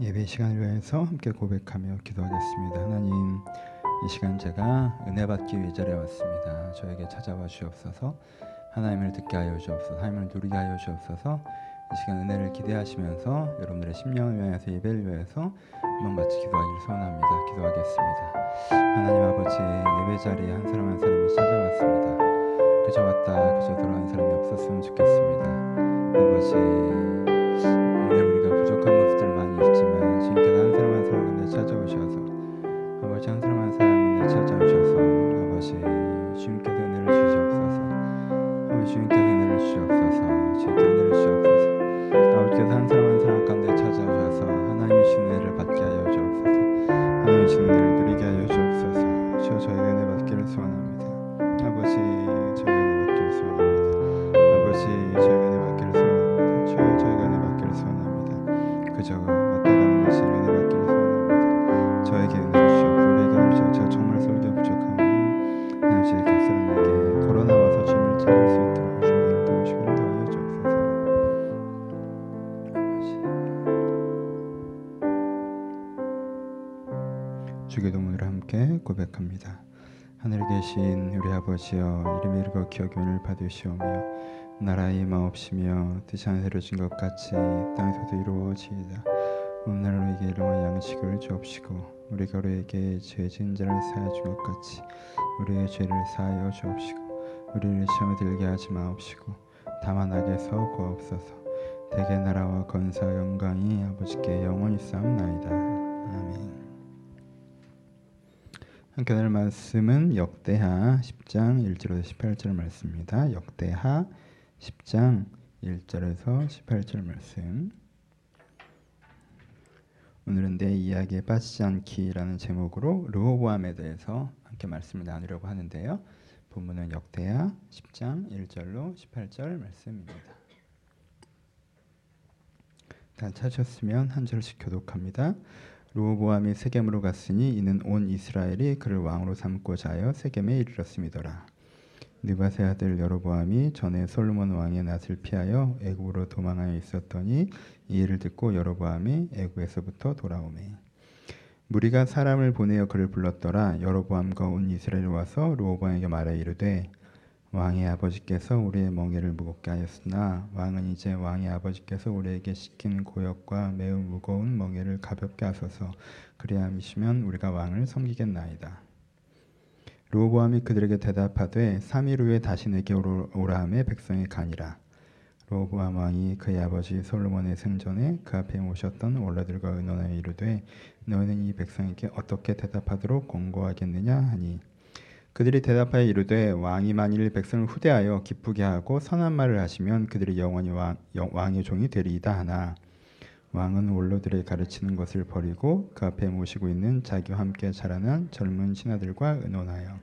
예배 시간을 위해서 함께 고백하며 기도하겠습니다. 하나님, 이 시간 제가 은혜 받기 위해 자리에 왔습니다. 저에게 찾아와 주옵소서. 하나님을 듣게 하여 주옵소서. 하나님을 누리게 하여 주옵소서. 이 시간 은혜를 기대하시면서 여러분들의 심령을 위해서 예배를 위해서 한번 같이 기도하기를 소원합니다. 기도하겠습니다. 하나님 아버지 예배 자리에 한 사람 한 사람이 찾아왔습니다. 그저 왔다 그저 돌아온 사람이 없었으면 좋겠습니다. 아버지 오늘 우리가 부족한 모습 있지만 주님께서 한 사람 한 사람 은혜 찾아오셔서 아버지 한 사람 한 사람 은혜 찾아오셔서 아버지 주님께서 은혜를 주시 기억을 받으시오며 나라의 마옵시며 뜻이 하늘에 이루어진 것 같이 땅에서도 이루어지이다. 오늘 우리에게 일용할 양식을 주옵시고 우리가 우리에게 죄 지은 자를 사하여 준 것 같이 우리의 죄를 사하여 주옵시고 우리를 시험에 들게 하지 마옵시고 다만 악에서 구하옵소서 대개 나라와 건사와 영광이 아버지께 영원히 싸움나이다. 아멘 함께 나눌 말씀은 역대하 10장 1절에서 18절 말씀입니다. 역대하 10장 1절에서 18절 말씀. 오늘은 내 이야기에 빠지지 않기라는 제목으로 르호보암에 대해서 함께 말씀을 나누려고 하는데요. 본문은 역대하 10장 1절로 18절 말씀입니다. 다 찾으셨으면 한 절씩 교독합니다. 르호보암이 세겜으로 갔으니 이는 온 이스라엘이 그를 왕으로 삼고자 하여 세겜에 이르렀음이더라. 느바세 아들 여로보암이 전에 솔로몬 왕의 낯을 피하여 애굽으로 도망하여 있었더니 이 일을 듣고 여로보암이 애굽에서부터 돌아오매 무리가 사람을 보내어 그를 불렀더라 여로보암과 온 이스라엘이 와서 르호보암에게 말하 이르되 왕의 아버지께서 우리의 멍에를 무겁게 하였으나 왕은 이제 왕의 아버지께서 우리에게 시킨 고역과 매우 무거운 멍에를 가볍게 하소서 그리함이시면 우리가 왕을 섬기겠나이다. 로보암이 그들에게 대답하되 3일 후에 다시 내게 오라 함에 백성이 가니라. 로보암 왕이 그의 아버지 솔로몬의 생전에 그 앞에 모셨던 원로들과 의논하여 이르되 너희는 이 백성에게 어떻게 대답하도록 권고하겠느냐 하니 그들이 대답하여 이르되 왕이 만일 백성을 후대하여 기쁘게 하고 선한 말을 하시면 그들이 영원히 왕, 왕의 종이 되리이다 하나. 왕은 원로들의 가르치는 것을 버리고 그 앞에 모시고 있는 자기와 함께 자라난 젊은 신하들과 의논하여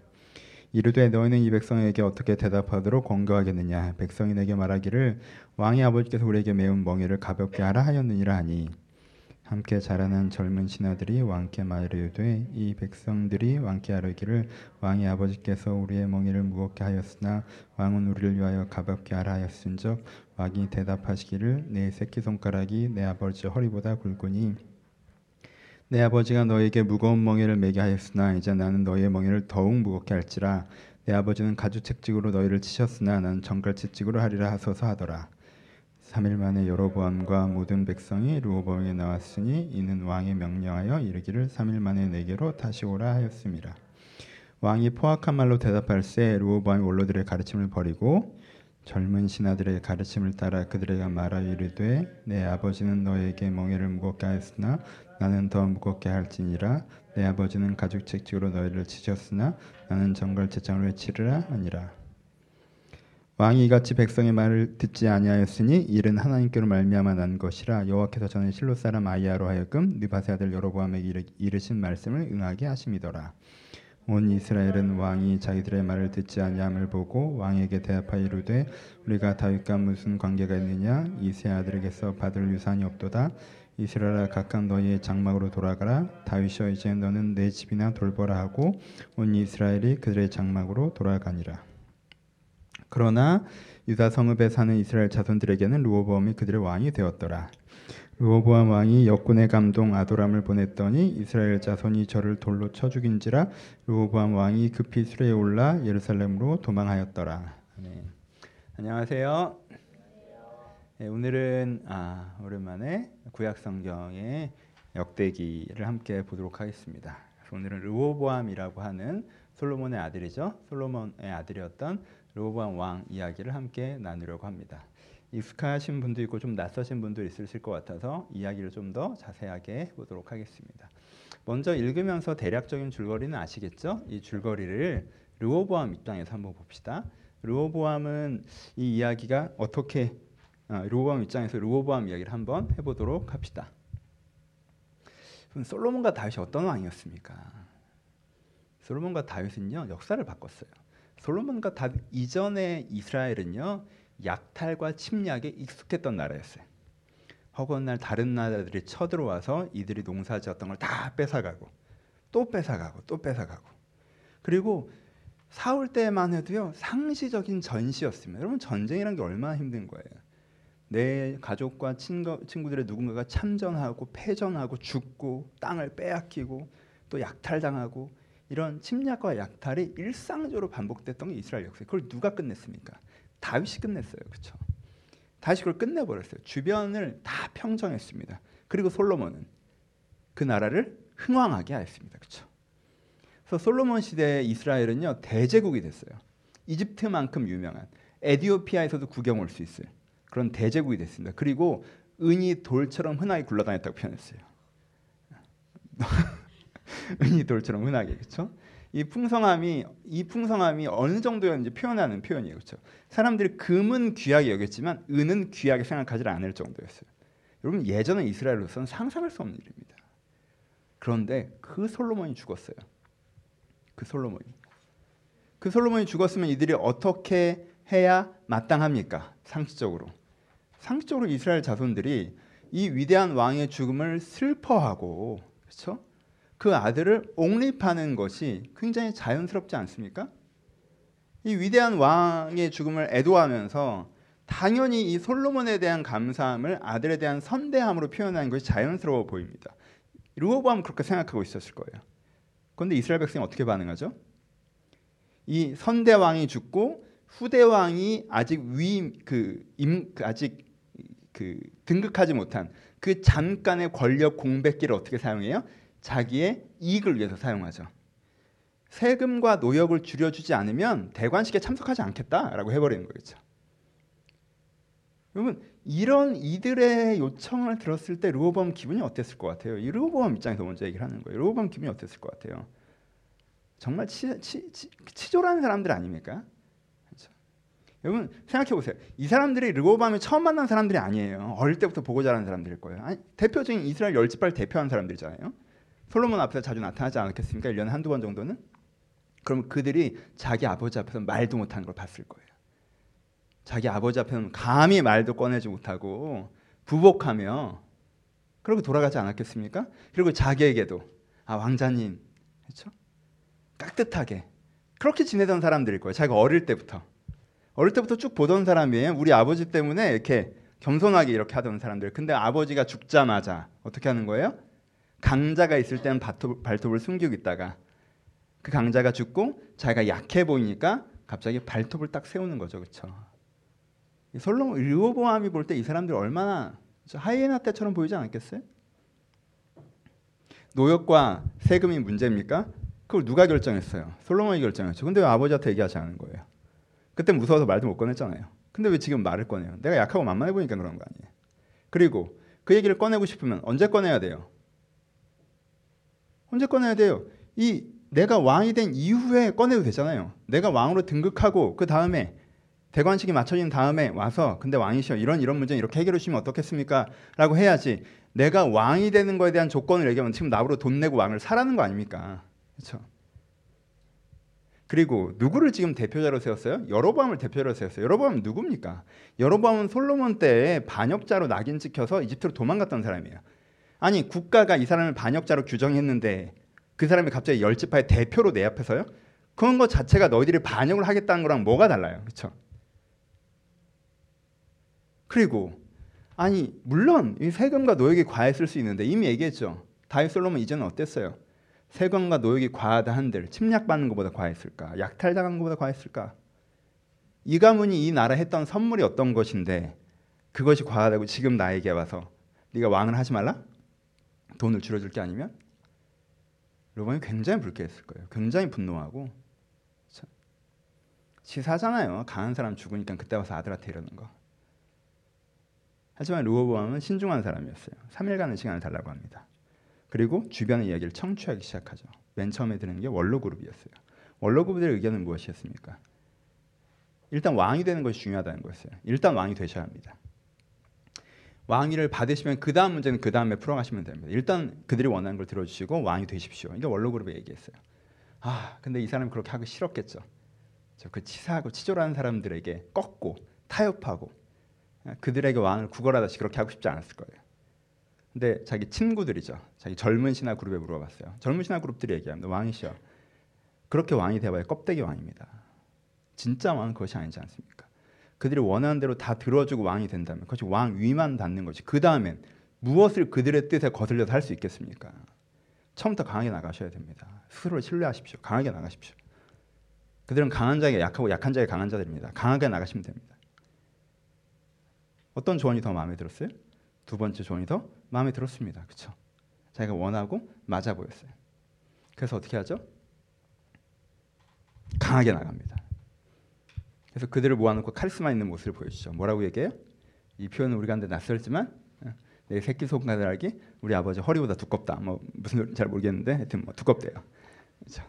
이르되 너희는 이 백성에게 어떻게 대답하도록 권고하겠느냐? 백성이 내게 말하기를 왕의 아버지께서 우리에게 매운 멍에를 가볍게 하라 하였느니라 하니 함께 자라난 젊은 신하들이 왕께 말하되 이 백성들이 왕께 아뢰기를 왕의 아버지께서 우리의 멍에를 무겁게 하였으나 왕은 우리를 위하여 가볍게 하라 하였은즉 왕이 대답하시기를 내 새끼 손가락이 내 아버지 허리보다 굵으니 내 아버지가 너에게 무거운 멍에를 매게 하였으나 이제 나는 너희의 멍에를 더욱 무겁게 할지라 내 아버지는 가죽 책찍으로 너희를 치셨으나 나는 정갈 채찍으로 하리라 하소서 하더라 3일 만에 여로보암과 모든 백성이 르호보암에 나왔으니 이는 왕이 명령하여 이르기를 3일 만에 내게로 다시 오라 하였습니다. 왕이 포악한 말로 대답할세 르호보암이 원로들의 가르침을 버리고 젊은 신하들의 가르침을 따라 그들에게 말하여 이르되 내 아버지는 너에게 멍에를 무겁게 하였으나 나는 더 무겁게 할지니라 내 아버지는 가죽 책찍으로 너희를 치셨으나 나는 정갈 채장으로 치르라 하니라. 왕이 이같이 백성의 말을 듣지 아니하였으니 이는 하나님께로 말미암아 난 것이라 여호와께서 전에 실로 사람 아이야로 하여금 느바세 아들 여로보암에게 이르신 말씀을 응하게 하심이더라. 온 이스라엘은 왕이 자기들의 말을 듣지 아니함을 보고 왕에게 대답하여 이르되 우리가 다윗과 무슨 관계가 있느냐? 이 세 아들에게서 받을 유산이 없도다. 이스라엘아 각각 너희의 장막으로 돌아가라. 다윗이여 이제 너는 내 집이나 돌보라 하고 온 이스라엘이 그들의 장막으로 돌아가니라 그러나 유다 성읍에 사는 이스라엘 자손들에게는 르호보암이 그들의 왕이 되었더라. 르호보암 왕이 역군의 감동 아도람을 보냈더니 이스라엘 자손이 저를 돌로 쳐 죽인지라 르호보암 왕이 급히 수레에 올라 예루살렘으로 도망하였더라. 네. 안녕하세요. 네, 오늘은 아, 오랜만에 구약 성경의 역대기를 함께 보도록 하겠습니다. 오늘은 르호보암이라고 하는 솔로몬의 아들이죠. 솔로몬의 아들이었던 르호보암 왕 이야기를 함께 나누려고 합니다. 익숙하신 분도 있고 좀 낯서신 분도 있으실 것 같아서 이야기를 좀 더 자세하게 보도록 하겠습니다. 먼저 읽으면서 대략적인 줄거리는 아시겠죠? 이 줄거리를 르호보암 입장에서 한번 봅시다. 르호보암은 이 이야기가 어떻게 아, 르호보암 입장에서 르호보암 이야기를 한번 해보도록 합시다. 솔로몬과 다윗이 어떤 왕이었습니까? 솔로몬과 다윗은요 역사를 바꿨어요. 솔로몬과 다윗 이전의 이스라엘은요 약탈과 침략에 익숙했던 나라였어요. 허구한 날 다른 나라들이 쳐들어와서 이들이 농사지었던 걸 다 뺏어가고 또 뺏어가고 또 뺏어가고 그리고 사울 때만 해도요 상시적인 전시였습니다. 여러분 전쟁이란 게 얼마나 힘든 거예요. 내 가족과 친구, 친구들의 누군가가 참전하고 패전하고 죽고 땅을 빼앗기고 또 약탈당하고 이런 침략과 약탈이 일상적으로 반복됐던 게 이스라엘 역사예요. 그걸 누가 끝냈습니까? 다윗이 끝냈어요. 그렇죠? 다윗이 그걸 끝내버렸어요. 주변을 다 평정했습니다. 그리고 솔로몬은 그 나라를 흥왕하게 하였습니다. 그렇죠? 그래서 솔로몬 시대의 이스라엘은요 대제국이 됐어요. 이집트만큼 유명한 에디오피아에서도 구경 올 수 있어요. 그런 대제국이 됐습니다. 그리고 은이 돌처럼 흔하게 굴러다녔다고 표현했어요. 은이 돌처럼 흔하게 그렇죠? 이 풍성함이 이 풍성함이 어느 정도였는지 표현하는 표현이에요. 그렇죠? 사람들이 금은 귀하게 여겼지만 은은 귀하게 생각하지 않을 정도였어요. 여러분 예전의 이스라엘로서는 상상할 수 없는 일입니다. 그런데 그 솔로몬이 죽었어요. 그 솔로몬이. 그 솔로몬이 죽었으면 이들이 어떻게 해야 마땅합니까? 상식적으로. 상식적으로 이스라엘 자손들이 이 위대한 왕의 죽음을 슬퍼하고 그렇죠? 그 아들을 옹립하는 것이 굉장히 자연스럽지 않습니까? 이 위대한 왕의 죽음을 애도하면서 당연히 이 솔로몬에 대한 감사함을 아들에 대한 선대함으로 표현하는 것이 자연스러워 보입니다. 르호보암 그렇게 생각하고 있었을 거예요. 그런데 이스라엘 백성이 어떻게 반응하죠? 이 선대 왕이 죽고 후대 왕이 아직 위그 그 아직 그 등극하지 못한 그 잠깐의 권력 공백기를 어떻게 사용해요? 자기의 이익을 위해서 사용하죠. 세금과 노역을 줄여주지 않으면 대관식에 참석하지 않겠다라고 해버리는 거겠죠. 여러분 이런 이들의 요청을 들었을 때 르호보암 기분이 어땠을 것 같아요? 이 르호보암 입장에서 먼저 얘기를 하는 거예요. 르호보암 기분이 어땠을 것 같아요? 정말 치, 치, 치, 치졸한 사람들 아닙니까? 여러분 생각해 보세요. 이 사람들이 르호보암이 처음 만난 사람들이 아니에요. 어릴 때부터 보고 자란 사람들일 거예요. 아니, 대표적인 이스라엘 열지파를 대표한 사람들이잖아요. 솔로몬 앞에서 자주 나타나지 않겠습니까? 1년에 한두 번 정도는? 그럼 그들이 자기 아버지 앞에서 말도 못하는 걸 봤을 거예요. 자기 아버지 앞에는 감히 말도 꺼내지 못하고 부복하며 그러고 돌아가지 않았겠습니까? 그리고 자기에게도 아 왕자님 그렇죠? 깍듯하게 그렇게 지내던 사람들일 거예요. 자기가 어릴 때부터 어릴 때부터 쭉 보던 사람이에요. 우리 아버지 때문에 이렇게 겸손하게 이렇게 하던 사람들. 근데 아버지가 죽자마자 어떻게 하는 거예요? 강자가 있을 때는 발톱, 발톱을 숨기고 있다가 그 강자가 죽고 자기가 약해 보이니까 갑자기 발톱을 딱 세우는 거죠, 그렇죠? 솔로몬 르호보암이 볼 때 이 사람들 얼마나 하이에나 때처럼 보이지 않았겠어요? 노역과 세금이 문제입니까? 그걸 누가 결정했어요? 솔로몬이 결정했죠. 근데 왜 아버지한테 얘기하지 않은 거예요? 그때 무서워서 말도 못 꺼냈잖아요. 근데 왜 지금 말을 꺼내요? 내가 약하고 만만해 보니까 그런 거 아니에요. 그리고 그 얘기를 꺼내고 싶으면 언제 꺼내야 돼요? 언제 꺼내야 돼요? 이 내가 왕이 된 이후에 꺼내도 되잖아요. 내가 왕으로 등극하고 그 다음에 대관식이 맞춰진 다음에 와서 근데 왕이시여 이런 이런 문제 이렇게 해결해 주시면 어떻겠습니까? 라고 해야지 내가 왕이 되는 거에 대한 조건을 얘기하면 지금 나보러 돈 내고 왕을 사라는 거 아닙니까? 그렇죠? 그리고 누구를 지금 대표자로 세웠어요? 여로보암을 대표자로 세웠어요. 여로보암은 누굽니까? 여로보암은 솔로몬 때에 반역자로 낙인 찍혀서 이집트로 도망갔던 사람이에요. 아니 국가가 이 사람을 반역자로 규정했는데 그 사람이 갑자기 열지파의 대표로 내 앞에서요? 그런 것 자체가 너희들이 반역을 하겠다는 거랑 뭐가 달라요, 그렇죠? 그리고 아니 물론 이 세금과 노역이 과했을 수 있는데 이미 얘기했죠. 다윗 솔로몬 이전은 어땠어요? 세금과 노역이 과하다 한들 침략받는 것보다 과했을까? 약탈당하는 것보다 과했을까? 이 가문이 이 나라 했던 선물이 어떤 것인데 그것이 과하다고 지금 나에게 와서 네가 왕을 하지 말라? 돈을 줄여줄 게 아니면 로반이 굉장히 불쾌했을 거예요. 굉장히 분노하고 치사잖아요. 강한 사람 죽으니까 그때 와서 아들한테 이러는 거. 하지만 르호보암은 신중한 사람이었어요. 3일간의 시간을 달라고 합니다. 그리고 주변의 이야기를 청취하기 시작하죠. 맨 처음에 드는 게 원로 그룹이었어요. 원로 그룹들의 의견은 무엇이었습니까? 일단 왕이 되는 것이 중요하다는 거였어요. 일단 왕이 되셔야 합니다. 왕위를 받으시면 그 다음 문제는 그 다음에 풀어가시면 됩니다. 일단 그들이 원하는 걸 들어주시고 왕이 되십시오. 이게 원로 그룹이 얘기했어요. 아, 근데 이 사람이 그렇게 하기 싫었겠죠. 그 치사하고 치졸한 사람들에게 꺾고 타협하고 그들에게 왕을 구걸하다시 그렇게 하고 싶지 않았을 거예요. 근데 자기 친구들이죠. 자기 젊은 신하 그룹에 물어봤어요. 젊은 신하 그룹들이 얘기합니다. 왕이시여. 그렇게 왕이 돼봐야 껍데기 왕입니다. 진짜 왕은 그것이 아니지 않습니까? 그들이 원하는 대로 다 들어주고 왕이 된다면 그것이 왕 위만 닿는 거지. 그 다음엔 무엇을 그들의 뜻에 거슬려서 할 수 있겠습니까? 처음부터 강하게 나가셔야 됩니다. 스스로를 신뢰하십시오. 강하게 나가십시오. 그들은 강한 자에게 약하고 약한 자에게 강한 자들입니다. 강하게 나가시면 됩니다. 어떤 조언이 더 마음에 들었어요? 두 번째 조언이 더 마음에 들었습니다. 그렇죠? 자기가 원하고 맞아 보였어요. 그래서 어떻게 하죠? 강하게 나갑니다. 그래서 그들을 모아놓고 카리스마 있는 모습을 보여주죠. 뭐라고 얘기해요? 이 표현은 우리가 한데 낯설지만 어, 내 새끼 손가락이 우리 아버지 허리보다 두껍다. 뭐 무슨 잘 모르겠는데 하여튼 뭐 두껍대요. 그렇죠?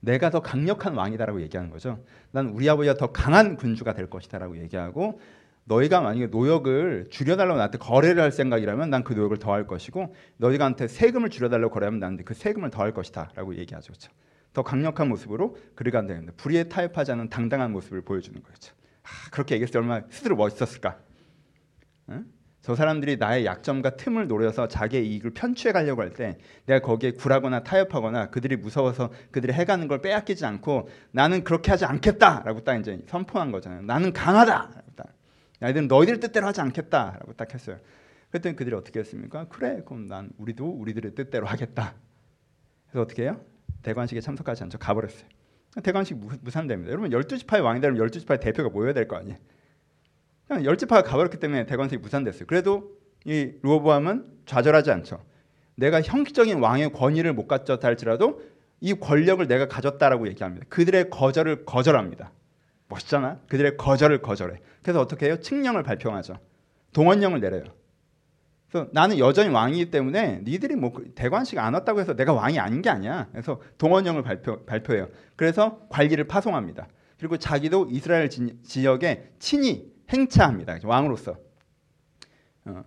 내가 더 강력한 왕이다라고 얘기하는 거죠. 난 우리 아버지가 더 강한 군주가 될 것이다라고 얘기하고 너희가 만약에 노역을 줄여달라고 나한테 거래를 할 생각이라면 난 그 노역을 더 할 것이고 너희가 한테 세금을 줄여달라고 거래하면 나한테 그 세금을 더 할 것이다라고 얘기하죠. 그렇죠? 더 강력한 모습으로 안 되는데 불의에 타협하지 않은 당당한 모습을 보여주는 거죠. 아, 그렇게 얘기했을 때 얼마나 스스로 멋있었을까. 응? 저 사람들이 나의 약점과 틈을 노려서 자기의 이익을 편취해 가려고 할 때 내가 거기에 굴하거나 타협하거나 그들이 무서워서 그들이 해가는 걸 빼앗기지 않고 나는 그렇게 하지 않겠다라고 딱 이제 선포한 거잖아요. 나는 강하다. 나희들은 너희들 뜻대로 하지 않겠다라고 딱 했어요. 그랬더니 그들이 어떻게 했습니까? 그래, 그럼 난 우리도 우리들의 뜻대로 하겠다. 그래서 어떻게 해요? 대관식에 참석하지 않죠. 가버렸어요. 대관식 무산됩니다. 여러분 12지파의 왕이 되면 12지파의 대표가 모여야 될 거 아니에요. 그냥 10지파가 가버렸기 때문에 대관식이 무산됐어요. 그래도 이 루어보암은 좌절하지 않죠. 내가 형식적인 왕의 권위를 못 갖췄다 할지라도 이 권력을 내가 가졌다라고 얘기합니다. 그들의 거절을 거절합니다. 멋있잖아. 그들의 거절을 거절해. 그래서 어떻게 해요? 칙령을 발표하죠. 동원령을 내려요. 그래서 나는 여전히 왕이기 때문에 니들이 뭐그 대관식 안 왔다고 해서 내가 왕이 아닌 게 아니야. 그래서 동원령을 발표 발표해요. 그래서 관리를 파송합니다. 그리고 자기도 이스라엘 지, 역에 친히 행차합니다. 왕으로서. 어.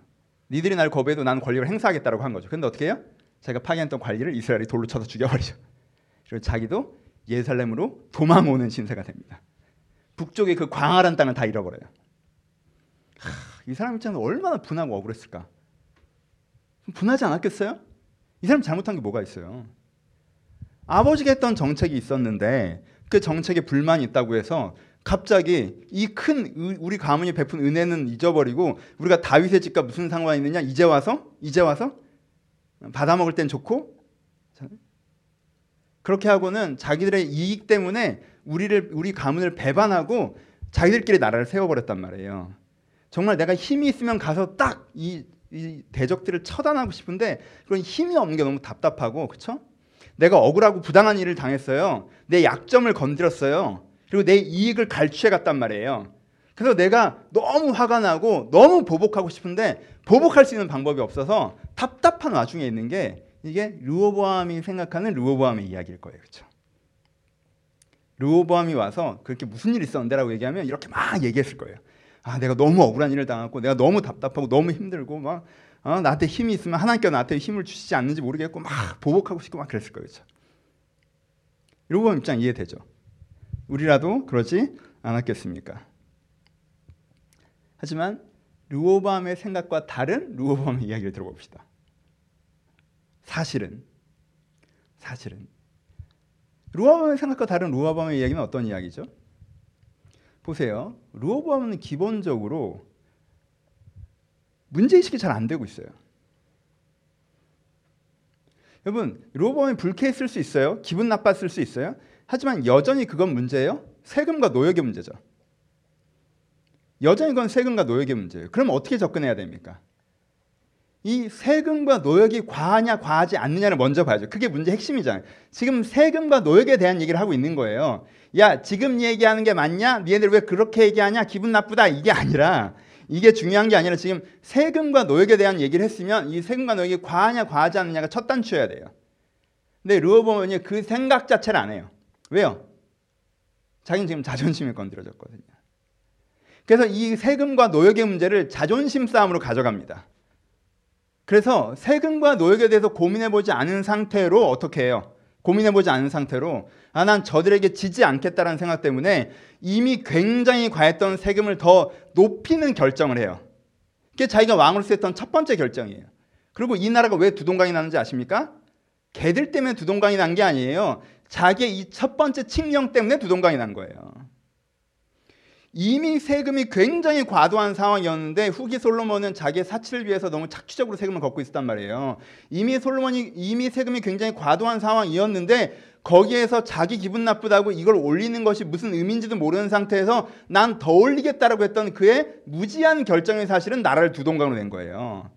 니들이 날 거부해도 나는 권력을 행사하겠다고 한 거죠. 근데 어떻게 해요? 자기가 파견했던 관리를 이스라엘이 돌로 쳐서 죽여버리죠. 그리고 자기도 예살렘으로 도망오는 신세가 됩니다. 북쪽의 그 광활한 땅을 다 잃어버려요. 하, 이 사람 입장에서 얼마나 분하고 억울했을까? 분하지 않았겠어요? 이 사람 잘못한 게 뭐가 있어요? 아버지가 했던 정책이 있었는데 그 정책에 불만이 있다고 해서 갑자기 이 큰 우리 가문이 베푼 은혜는 잊어버리고 우리가 다윗의 집과 무슨 상관이 있느냐 이제 와서 이제 와서 받아 먹을 땐 좋고 그렇게 하고는 자기들의 이익 때문에 우리를 우리 가문을 배반하고 자기들끼리 나라를 세워버렸단 말이에요. 정말 내가 힘이 있으면 가서 딱 이 이 대적들을 처단하고 싶은데 그런 힘이 없는 게 너무 답답하고 그렇죠? 내가 억울하고 부당한 일을 당했어요. 내 약점을 건드렸어요. 그리고 내 이익을 갈취해 갔단 말이에요. 그래서 내가 너무 화가 나고 너무 보복하고 싶은데 보복할 수 있는 방법이 없어서 답답한 와중에 있는 게 이게 르호보암이 생각하는 르호보암의 이야기일 거예요. 그렇죠? 르호보암이 와서 그렇게 무슨 일 있었는데라고 얘기하면 이렇게 막 얘기했을 거예요. 아, 내가 너무 억울한 일을 당했고 내가 너무 답답하고 너무 힘들고 막 어, 나한테 힘이 있으면 하나님께 나한테 힘을 주시지 않는지 모르겠고 막 보복하고 싶고 막 그랬을 거예요. 그렇죠? 르호보암 입장 이해되죠? 우리라도 그러지 않았겠습니까? 하지만 르호보암의 생각과 다른 르호보암의 이야기를 들어봅시다. 사실은 사실은 루아밤의 생각과 다른 루아밤의 이야기는 어떤 이야기죠? 보세요. 루아밤은 기본적으로 문제의식이 잘 안 되고 있어요. 여러분 로보암이 불쾌했을 수 있어요. 기분 나빴을 수 있어요. 하지만 여전히 그건 문제예요. 세금과 노역의 문제죠. 여전히 그건 세금과 노역의 문제예요. 그럼 어떻게 접근해야 됩니까? 이 세금과 노역이 과하냐 과하지 않느냐를 먼저 봐야죠. 그게 문제 핵심이잖아요. 지금 세금과 노역에 대한 얘기를 하고 있는 거예요. 야 지금 얘기하는 게 맞냐? 니네들 왜 그렇게 얘기하냐? 기분 나쁘다 이게 아니라 이게 중요한 게 아니라 지금 세금과 노역에 대한 얘기를 했으면 이 세금과 노역이 과하냐 과하지 않느냐가 첫 단추여야 돼요. 근데 르호보암이 그 생각 자체를 안 해요. 왜요? 자기는 지금 자존심이 건드려졌거든요. 그래서 이 세금과 노역의 문제를 자존심 싸움으로 가져갑니다. 그래서 세금과 노역에 대해서 고민해 보지 않은 상태로 어떻게 해요? 고민해 보지 않은 상태로 아 난 저들에게 지지 않겠다라는 생각 때문에 이미 굉장히 과했던 세금을 더 높이는 결정을 해요. 그게 자기가 왕으로서 했던 첫 번째 결정이에요. 그리고 이 나라가 왜 두동강이 나는지 아십니까? 개들 때문에 두동강이 난 게 아니에요. 자기의 이 첫 번째 칙령 때문에 두동강이 난 거예요. 이미 세금이 굉장히 과도한 상황이었는데 후기 솔로몬은 자기의 사치를 위해서 너무 착취적으로 세금을 걷고 있었단 말이에요. 이미 솔로몬이 이미 세금이 굉장히 과도한 상황이었는데 거기에서 자기 기분 나쁘다고 이걸 올리는 것이 무슨 의미인지도 모르는 상태에서 난 더 올리겠다라고 했던 그의 무지한 결정이 사실은 나라를 두동강으로 낸 거예요.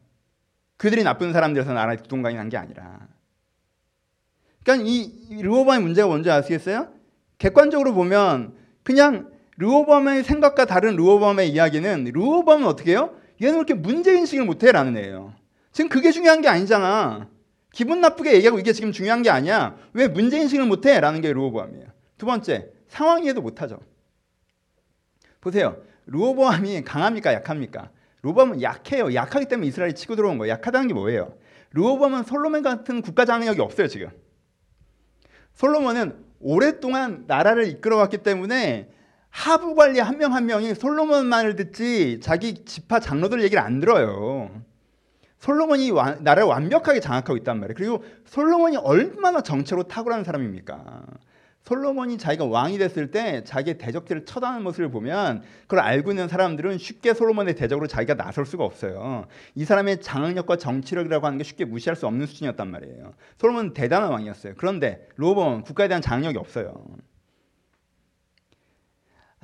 그들이 나쁜 사람들에서 나라에 두동강이 난 게 아니라. 그러니까 이 르호밤의 문제가 뭔지 아시겠어요? 객관적으로 보면 그냥 르호밤의 생각과 다른 르호밤의 이야기는 르호밤은 어떻게 해요? 얘는 그렇게 문제인식을 못해 라는 애예요. 지금 그게 중요한 게 아니잖아. 기분 나쁘게 얘기하고 이게 지금 중요한 게 아니야. 왜 문제인식을 못해 라는 게 르호보암이에요. 두 번째, 상황 이해도 못하죠. 보세요. 르호보암이 강합니까 약합니까? 르호보암은 약해요. 약하기 때문에 이스라엘이 치고 들어온 거예요. 약하다는 게 뭐예요? 르호보암은 솔로몬 같은 국가 장력이 없어요 지금. 솔로몬은 오랫동안 나라를 이끌어왔기 때문에 하부 관리 한명한 명이 솔로몬 말을 듣지 자기 지파 장로들 얘기를 안 들어요. 솔로몬이 와, 나라를 완벽하게 장악하고 있단 말이에요. 그리고 솔로몬이 얼마나 정체로 탁월한 사람입니까? 솔로몬이 자기가 왕이 됐을 때 자기의 대적들을 처단하는 모습을 보면 그걸 알고 있는 사람들은 쉽게 솔로몬의 대적으로 자기가 나설 수가 없어요. 이 사람의 장악력과 정치력이라고 하는 게 쉽게 무시할 수 없는 수준이었단 말이에요. 솔로몬은 대단한 왕이었어요. 그런데 로보는 국가에 대한 장악력이 없어요.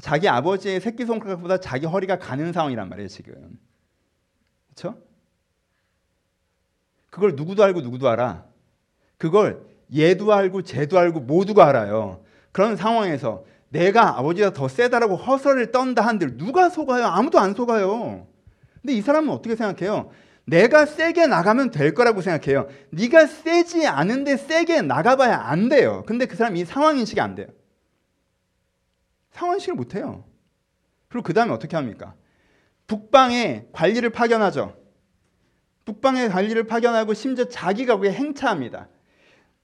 자기 아버지의 새끼손가락보다 자기 허리가 가는 상황이란 말이에요, 지금. 그렇죠? 그걸 누구도 알고 누구도 알아. 그걸 얘도 알고 쟤도 알고 모두가 알아요. 그런 상황에서 내가 아버지가 더 세다라고 허설을 떤다 한들 누가 속아요? 아무도 안 속아요. 근데 이 사람은 어떻게 생각해요? 내가 세게 나가면 될 거라고 생각해요. 네가 세지 않은데 세게 나가봐야 안 돼요. 근데 그 사람 이 상황 인식이 안 돼요. 상황인식을 못해요. 그리고 그 다음에 어떻게 합니까? 북방에 관리를 파견하죠. 북방에 관리를 파견하고 심지어 자기가 그게 행차합니다.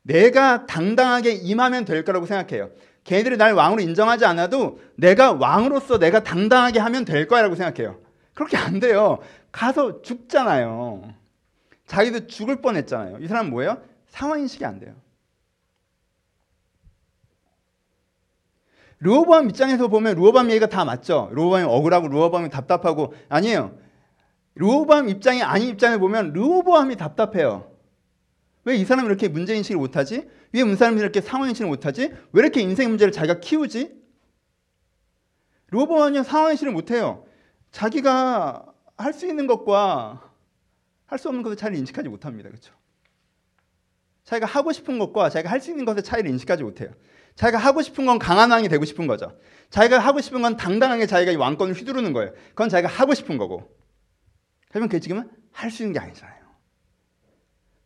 내가 당당하게 임하면 될 거라고 생각해요. 걔들이 날 왕으로 인정하지 않아도 내가 왕으로서 내가 당당하게 하면 될 거라고 생각해요. 그렇게 안 돼요. 가서 죽잖아요. 자기도 죽을 뻔했잖아요. 이 사람 뭐예요? 상황인식이 안 돼요. 르호보암 입장에서 보면 르호보암 얘기가 다 맞죠. 르호보암이 억울하고 르호보암이 답답하고 아니에요. 르호보암 입장이 아닌 입장을 보면 르호보암이 답답해요. 왜 이 사람이 이렇게 문제 인식을 못하지? 왜 이 사람이 이렇게 상황 인식을 못하지? 왜 이렇게 인생 문제를 자기가 키우지? 르호보암은 상황 인식을 못해요. 자기가 할 수 있는 것과 할 수 없는 것을 잘 인식하지 못합니다. 그렇죠? 자기가 하고 싶은 것과 자기가 할 수 있는 것의 차이를 인식하지 못해요. 자기가 하고 싶은 건 강한 왕이 되고 싶은 거죠. 자기가 하고 싶은 건 당당하게 자기가 이 왕권을 휘두르는 거예요. 그건 자기가 하고 싶은 거고. 하지만 그게 지금은 할 수 있는 게 아니잖아요.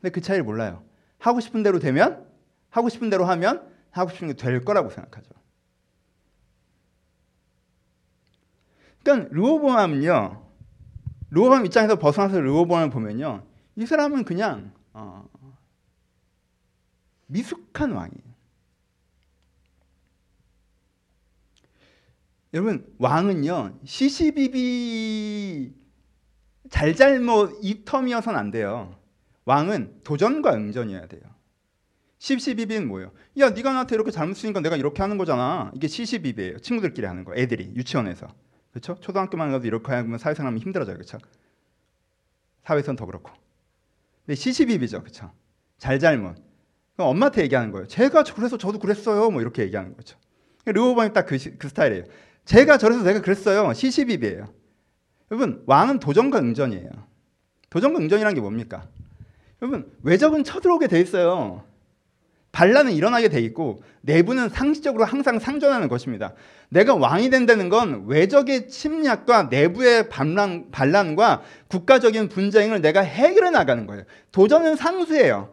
근데 그 차이를 몰라요. 하고 싶은 대로 되면 하고 싶은 대로 하면 하고 싶은 게 될 거라고 생각하죠. 그러니까 르호보암은요. 르호보암 입장에서 벗어나서 르호보암을 보면요. 이 사람은 그냥 어, 미숙한 왕이에요. 여러분 왕은요 시시비비 잘잘못 이 텀이어선 안 돼요. 왕은 도전과 응전이어야 돼요. 시시비비는 뭐예요? 야 네가 나한테 이렇게 잘못 쓰니까 내가 이렇게 하는 거잖아. 이게 시시비비예요. 친구들끼리 하는 거. 애들이 유치원에서 그렇죠? 초등학교만 가도 이렇게 하면 사회생활하면 힘들어져요, 그렇죠? 사회에서는 더 그렇고. 근데 시시비비죠, 그렇죠? 잘잘못. 엄마한테 얘기하는 거예요. 제가 그래서 저도 그랬어요. 뭐 이렇게 얘기하는 거죠. 르호방이 딱 그 그 스타일이에요. 제가 저래서 내가 그랬어요. 시시비비예요. 여러분 왕은 도전과 응전이에요. 도전과 응전이란 게 뭡니까? 여러분 외적은 쳐들어오게 돼 있어요. 반란은 일어나게 돼 있고 내부는 상시적으로 항상 상존하는 것입니다. 내가 왕이 된다는 건 외적의 침략과 내부의 반란, 반란과 국가적인 분쟁을 내가 해결해 나가는 거예요. 도전은 상수예요.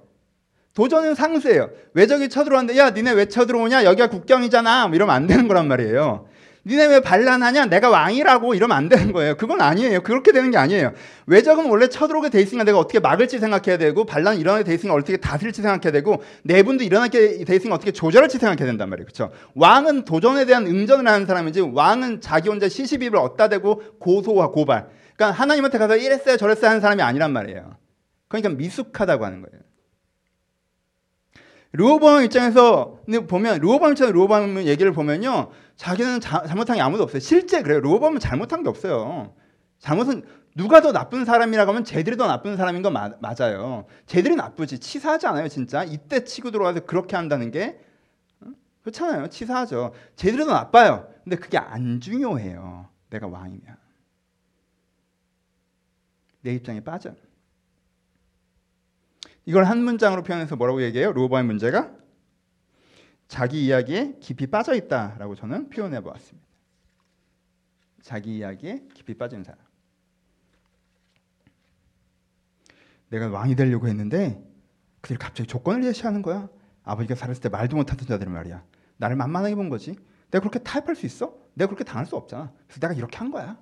도전은 상수예요. 외적이 쳐들어왔는데 야 니네 왜 쳐들어오냐? 여기가 국경이잖아. 뭐 이러면 안 되는 거란 말이에요. 니네 왜 반란하냐? 내가 왕이라고 이러면 안 되는 거예요. 그건 아니에요. 그렇게 되는 게 아니에요. 외적은 원래 쳐들어오게 돼 있으니까 내가 어떻게 막을지 생각해야 되고 반란이 일어나게 돼 있으니까 어떻게 다스릴지 생각해야 되고 내분도 일어나게 돼 있으니까 어떻게 조절할지 생각해야 된단 말이에요. 그렇죠? 왕은 도전에 대한 응전을 하는 사람이지 왕은 자기 혼자 시시비를 얻다 대고 고소와 고발. 그러니까 하나님한테 가서 이랬어요 저랬어요 하는 사람이 아니란 말이에요. 그러니까 미숙하다고 하는 거예요. 르호보암 입장에서 보면 르호보암 입장에서 얘기를 보면요. 자기는 자, 잘못한 게 아무도 없어요. 실제 그래요. 르호보암은 잘못한 게 없어요. 잘못은 누가 더 나쁜 사람이라고 하면 쟤들이 더 나쁜 사람인 건 마, 맞아요. 쟤들이 나쁘지. 치사하지 않아요, 진짜. 이때 치고 들어와서 그렇게 한다는 게 그렇잖아요. 치사하죠. 쟤들이 더 나빠요. 근데 그게 안 중요해요. 내가 왕이면. 내 입장에 빠져. 이걸 한 문장으로 표현해서 뭐라고 얘기해요? 로보의 문제가 자기 이야기에 깊이 빠져 있다라고 저는 표현해 보았습니다. 자기 이야기에 깊이 빠진 사람. 내가 왕이 되려고 했는데 그들이 갑자기 조건을 제시하는 거야. 아버지가 살았을 때 말도 못하던 자들 말이야. 나를 만만하게 본 거지. 내가 그렇게 타협할 수 있어? 내가 그렇게 당할 수 없잖아. 그래서 내가 이렇게 한 거야.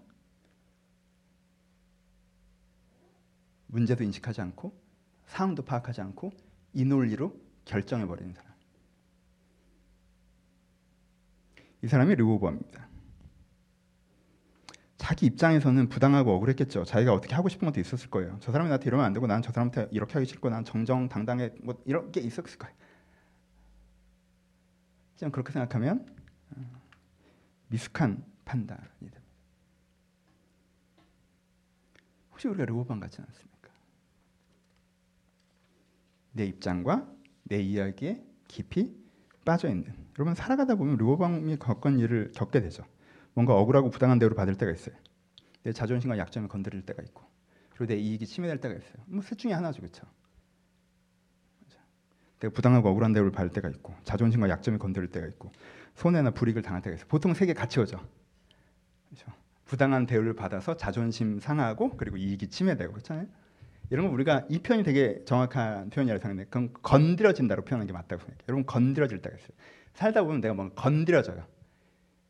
문제도 인식하지 않고 상황도 파악하지 않고 이 논리로 결정해 버리는 사람. 이 사람이 르호보암입니다. 자기 입장에서는 부당하고 억울했겠죠. 자기가 어떻게 하고 싶은 것도 있었을 거예요. 저 사람이 나한테 이러면 안 되고 난 저 사람한테 이렇게 하기 싫고 난 정정당당해 뭐 이런 게 있었을 거예요. 좀 그렇게 생각하면 어, 미숙한 판단이 됩니다. 혹시 우리가 르호보암 같지 않습니까? 내 입장과 내 이야기에 깊이 빠져 있는. 여러분 살아가다 보면 르호방이 겪은 일을 겪게 되죠. 뭔가 억울하고 부당한 대우를 받을 때가 있어요. 내 자존심과 약점을 건드릴 때가 있고, 그리고 내 이익이 침해될 때가 있어요. 뭐 셋 중에 하나죠, 그렇죠? 내가 부당하고 억울한 대우를 받을 때가 있고, 자존심과 약점을 건드릴 때가 있고, 손해나 불이익을 당할 때가 있어요. 보통 세 개 같이 오죠. 그렇죠? 부당한 대우를 받아서 자존심 상하고 그리고 이익이 침해되고 그렇잖아요. 이런 거 우리가 이 표현이 되게 정확한 표현이라고 생각해요. 그럼 건드려진다고 표현하는 게 맞다고 생각해요. 여러분 건드려질 때가 있어요. 살다 보면 내가 뭔가 건드려져요.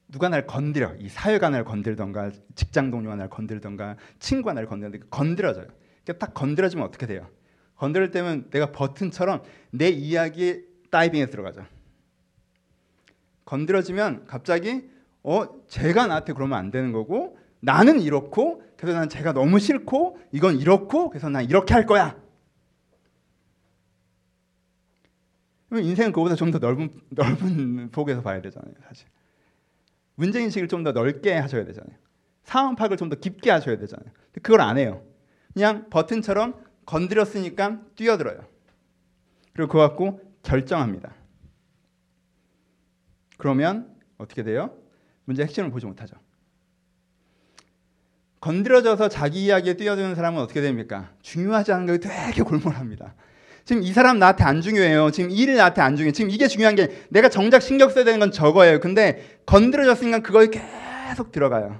누가 날 건드려. 이 사회가 날 건들던가 직장 동료가 날 건들던가 친구가 날 건드는데 건드려져요. 그러니까 딱 건드려지면 어떻게 돼요? 건드릴 때면 내가 버튼처럼 내 이야기에 다이빙에 들어가죠. 건드려지면 갑자기 어 제가 나한테 그러면 안 되는 거고 나는 이렇고 그래서 난 제가 너무 싫고 이건 이렇고 그래서 난 이렇게 할 거야. 인생은 그보다 좀 더 넓은 넓은 폭에서 봐야 되잖아요, 사실. 문제 인식을 좀 더 넓게 하셔야 되잖아요. 상황 파악을 좀 더 깊게 하셔야 되잖아요. 그걸 안 해요. 그냥 버튼처럼 건드렸으니까 뛰어들어요. 그리고 그거 갖고 결정합니다. 그러면 어떻게 돼요? 문제 핵심을 보지 못하죠. 건드려져서 자기 이야기에 뛰어드는 사람은 어떻게 됩니까? 중요하지 않은 게 되게 골몰합니다. 지금 이 사람 나한테 안 중요해요. 지금 일이 나한테 안 중요해. 지금 이게 중요한 게 내가 정작 신경 써야 되는 건 저거예요. 근데 건드려졌으니까 그거에 계속 들어가요.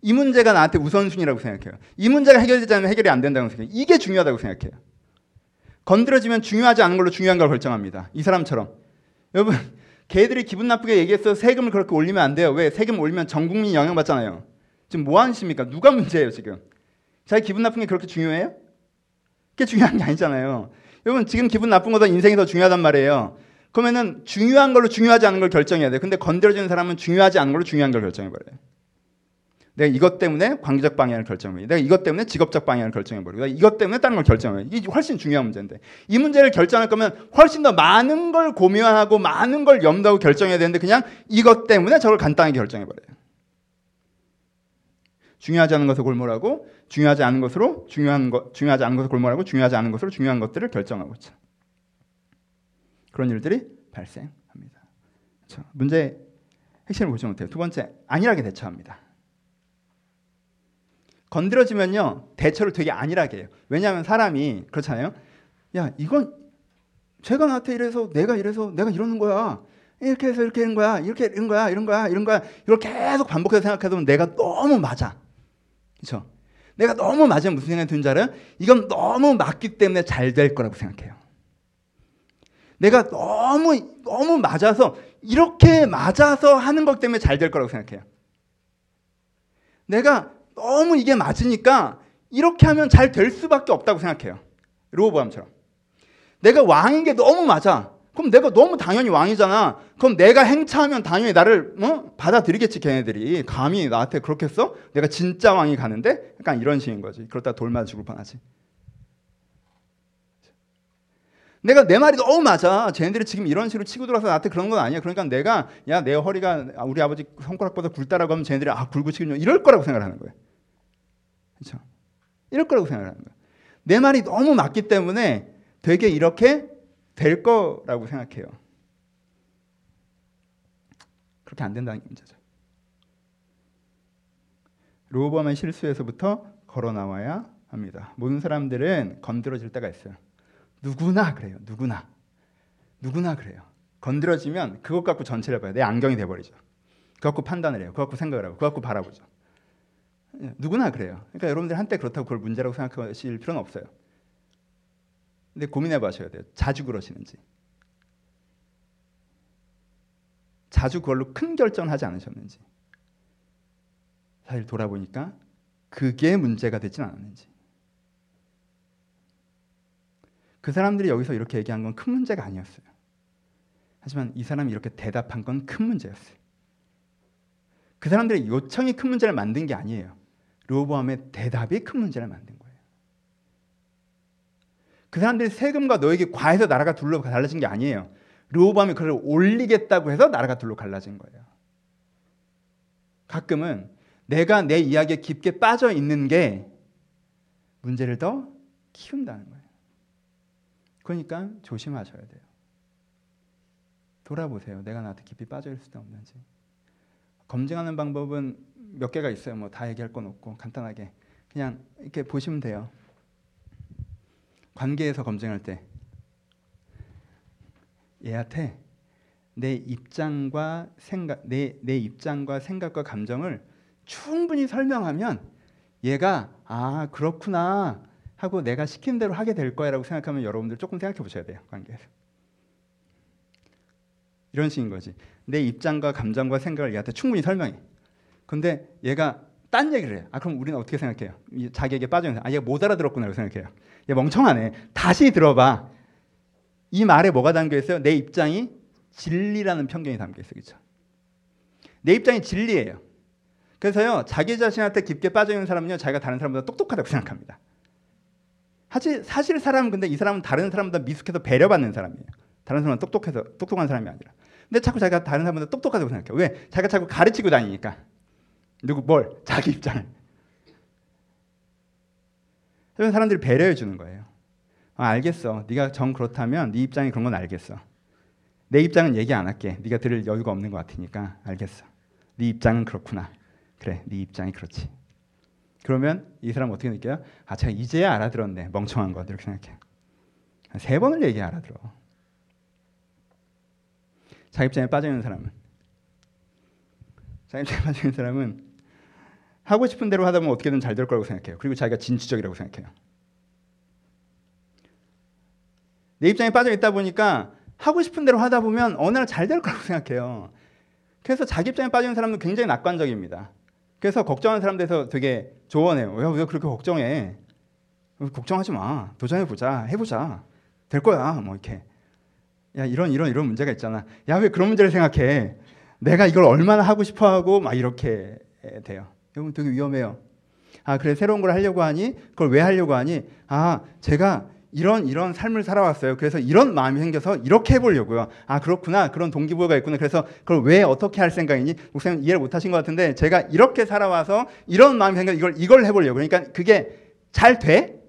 이 문제가 나한테 우선순위라고 생각해요. 이 문제가 해결되지 않으면 해결이 안 된다고 생각해요. 이게 중요하다고 생각해요. 건드려지면 중요하지 않은 걸로 중요한 걸 결정합니다. 이 사람처럼. 여러분, 걔들이 기분 나쁘게 얘기해서 세금을 그렇게 올리면 안 돼요. 왜? 세금 올리면 전 국민이 영향받잖아요. 지금 뭐 하십니까? 누가 문제예요, 지금? 자기 기분 나쁜 게 그렇게 중요해요? 그게 중요한 게 아니잖아요. 여러분, 지금 기분 나쁜 거보다 인생이 더 중요하단 말이에요. 그러면은 중요한 걸로 중요하지 않은 걸 결정해야 돼. 근데 건드려지는 사람은 중요하지 않은 걸로 중요한 걸 결정해버려요. 내가 이것 때문에 관계적 방향을 결정해버려. 내가 이것 때문에 직업적 방향을 결정해버려. 내가 이것 때문에 다른 걸 결정해버려. 이게 훨씬 중요한 문제인데. 이 문제를 결정할 거면 훨씬 더 많은 걸 고민하고 많은 걸 염두하고 결정해야 되는데 그냥 이것 때문에 저걸 간단하게 결정해버려요. 중요하지 않은 것을 골몰하고 중요하지 않은 것으로 중요한 것 중요하지 않은 것을 골몰하고 중요하지 않은 것으로 중요한 것들을 결정하고 있죠. 그런 일들이 발생합니다. 그렇죠? 문제 핵심을 보지 못해요. 두 번째 안일하게 대처합니다. 건드려지면요 대처를 되게 안일하게 해요. 왜냐하면 사람이 그렇잖아요. 야 이건 제가 나한테 이래서 내가 이래서 내가 이러는 거야. 이렇게 해서 이렇게 하는 거야. 이렇게 이런 거야. 이런 거야. 이런 거야. 이걸 계속 반복해서 생각해도 내가 너무 맞아. 그렇죠? 내가 너무 맞으면 무슨 생각이 드는 줄 알아요? 이건 너무 맞기 때문에 잘 될 거라고 생각해요. 내가 너무 너무 맞아서 이렇게 맞아서 하는 것 때문에 잘 될 거라고 생각해요. 내가 너무 이게 맞으니까 이렇게 하면 잘 될 수밖에 없다고 생각해요. 로보암처럼. 내가 왕인 게 너무 맞아. 그럼 내가 너무 당연히 왕이잖아. 그럼 내가 행차하면 당연히 나를 어? 받아들이겠지 걔네들이. 감히 나한테 그렇게 써? 내가 진짜 왕이 가는데? 약간 이런 식인 거지. 그러다 돌맞아 죽을 뻔하지. 내가 내 말이 너무 맞아. 쟤네들이 지금 이런 식으로 치고 들어서 나한테 그런 건 아니야. 그러니까 내가 야 내 허리가 우리 아버지 손가락보다 굵다라고 하면 쟤네들이 아 굵고 치고 이럴 거라고 생각하는 거예요. 그렇죠? 이럴 거라고 생각하는 거예요. 내 말이 너무 맞기 때문에 되게 이렇게 될 거라고 생각해요. 그렇게 안 된다는 게 문제죠. 로보암의 실수에서부터 걸어 나와야 합니다. 모든 사람들은 건드려질 때가 있어요. 누구나 그래요. 누구나. 누구나 그래요. 건드려지면 그것 갖고 전체를 봐요. 내 안경이 돼버리죠. 그거 갖고 판단을 해요. 그거 갖고 생각을 하고 그거 갖고 바라보죠. 예, 누구나 그래요. 그러니까 여러분들 한때 그렇다고 그걸 문제라고 생각하실 필요는 없어요. 근데 고민해 봐셔야 돼요. 자주 그러시는지. 자주 그걸로 큰 결정을 하지 않으셨는지. 사실 돌아보니까 그게 문제가 되진 않았는지. 그 사람들이 여기서 이렇게 얘기한 건 큰 문제가 아니었어요. 하지만 이 사람이 이렇게 대답한 건 큰 문제였어요. 그 사람들의 요청이 큰 문제를 만든 게 아니에요. 로보암의 대답이 큰 문제를 만든 거예요. 그 사람들이 세금과 너에게 과해서 나라가 둘로 갈라진 게 아니에요. 르호보암이 그를 올리겠다고 해서 나라가 둘로 갈라진 거예요. 가끔은 내가 내 이야기에 깊게 빠져 있는 게 문제를 더 키운다는 거예요. 그러니까 조심하셔야 돼요. 돌아보세요. 내가 나한테 깊이 빠져 있을 수 없는지. 검증하는 방법은 몇 개가 있어요. 뭐 다 얘기할 건 없고 간단하게 그냥 이렇게 보시면 돼요. 관계에서 검증할 때 얘한테 내 입장과 생각 내, 내 입장과 생각과 감정을 충분히 설명하면 얘가 아 그렇구나 하고 내가 시킨 대로 하게 될 거야라고 생각하면 여러분들 조금 생각해 보셔야 돼요 관계에서. 이런 식인 거지. 내 입장과 감정과 생각을 얘한테 충분히 설명해. 근데 얘가 딴 얘기를 해요 아 그럼 우리는 어떻게 생각해요 자기에게 빠져있는 아 얘가 못 알아들었구나라고 생각해요 얘 멍청하네 다시 들어봐 이 말에 뭐가 담겨 있어요 내 입장이 진리라는 편견이 담겨 있어요 그렇죠 내 입장이 진리예요 그래서요 자기 자신한테 깊게 빠져 있는 사람은요 자기가 다른 사람보다 똑똑하다고 생각합니다 사실, 사실 사람은 근데 이 사람은 다른 사람보다 미숙해서 배려받는 사람이에요. 다른 사람은 똑똑해서 똑똑한 사람이 아니라. 근데 자꾸 자기가 다른 사람보다 똑똑하다고 생각해요. 왜? 자기가 자꾸 가르치고 다니니까. 누구 뭘? 자기 입장을. 그래서 사람들이 배려해 주는 거예요. 아, 알겠어. 네가 정 그렇다면 네 입장이 그런 건 알겠어. 내 입장은 얘기 안 할게. 네가 들을 여유가 없는 것 같으니까 알겠어. 네 입장은 그렇구나. 그래, 네 입장이 그렇지. 그러면 이 사람 어떻게 느껴요? 아, 제가 이제야 알아들었네. 멍청한 거 이렇게 생각해. 세 번을 얘기 알아들어. 자기 입장에 빠져 있는 사람은 빠져 있는 사람은 하고 싶은 대로 하다 보면 어떻게든 잘 될 거라고 생각해요. 그리고 자기가 진취적이라고 생각해요. 내 입장에 빠져 있다 보니까 하고 싶은 대로 하다 보면 어느 날 잘 될 거라고 생각해요. 그래서 자기 입장에 빠지는 사람도 굉장히 낙관적입니다. 그래서 걱정하는 사람들에서 되게 조언해요. 야, 왜 그렇게 걱정해? 걱정하지 마. 도전해 보자. 해보자. 될 거야. 뭐 이렇게. 야 이런 이런 이런 문제가 있잖아. 야 왜 그런 문제를 생각해? 내가 이걸 얼마나 하고 싶어 하고 막 이렇게 돼요. 여러분 되게 위험해요. 아 그래 새로운 걸 하려고 하니 그걸 왜 하려고 하니? 아 제가 이런 이런 삶을 살아왔어요. 그래서 이런 마음이 생겨서 이렇게 해보려고요. 아 그렇구나 그런 동기부여가 있구나. 그래서 그걸 왜 어떻게 할 생각이니? 목사님 이해를 못하신 것 같은데 제가 이렇게 살아와서 이런 마음이 생겨 이걸 이걸 해보려고. 그러니까 그게 잘 돼?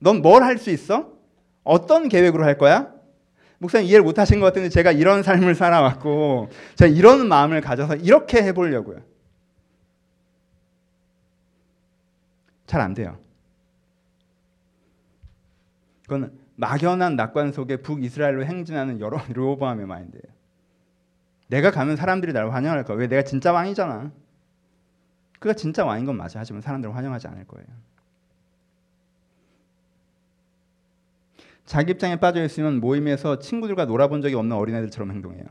넌 뭘 할 수 있어? 어떤 계획으로 할 거야? 목사님 이해를 못 하신 것 같은데 제가 이런 삶을 살아왔고 제가 이런 마음을 가져서 이렇게 해보려고요. 잘 안 돼요. 그건 막연한 낙관 속에 북이스라엘로 행진하는 여러 르호보암의 마인드예요. 내가 가면 사람들이 나를 환영할 거야. 왜 내가 진짜 왕이잖아. 그가 진짜 왕인 건 맞아. 하지만 사람들은 환영하지 않을 거예요. 자기 입장에 빠져 있으면 모임에서 친구들과 놀아본 적이 없는 어린애들처럼 행동해요.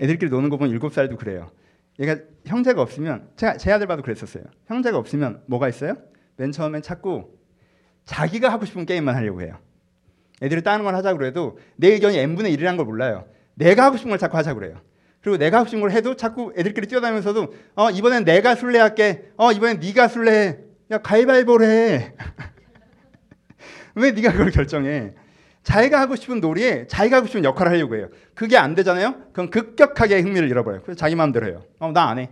애들끼리 노는 거 보면 일곱 살도 그래요. 얘가 형제가 없으면 제가 제 아들 봐도 그랬었어요. 형제가 없으면 뭐가 있어요? 맨 처음엔 자꾸 자기가 하고 싶은 게임만 하려고 해요. 애들이 다른 걸 하자고 그래도 내 의견이 n분의 1이라는 걸 몰라요. 내가 하고 싶은 걸 자꾸 하자고 그래요. 그리고 내가 하고 싶은 걸 해도 자꾸 애들끼리 뛰어다니면서도 어 이번엔 내가 술래할게. 어 이번엔 네가 술래해. 야 가위바위보를 해. 왜 네가 그걸 결정해? 자기가 하고 싶은 놀이에 자기가 하고 싶은 역할을 하려고 해요. 그게 안 되잖아요. 그럼 급격하게 흥미를 잃어버려요. 그래서 자기 마음대로 해요. 어, 나 안 해.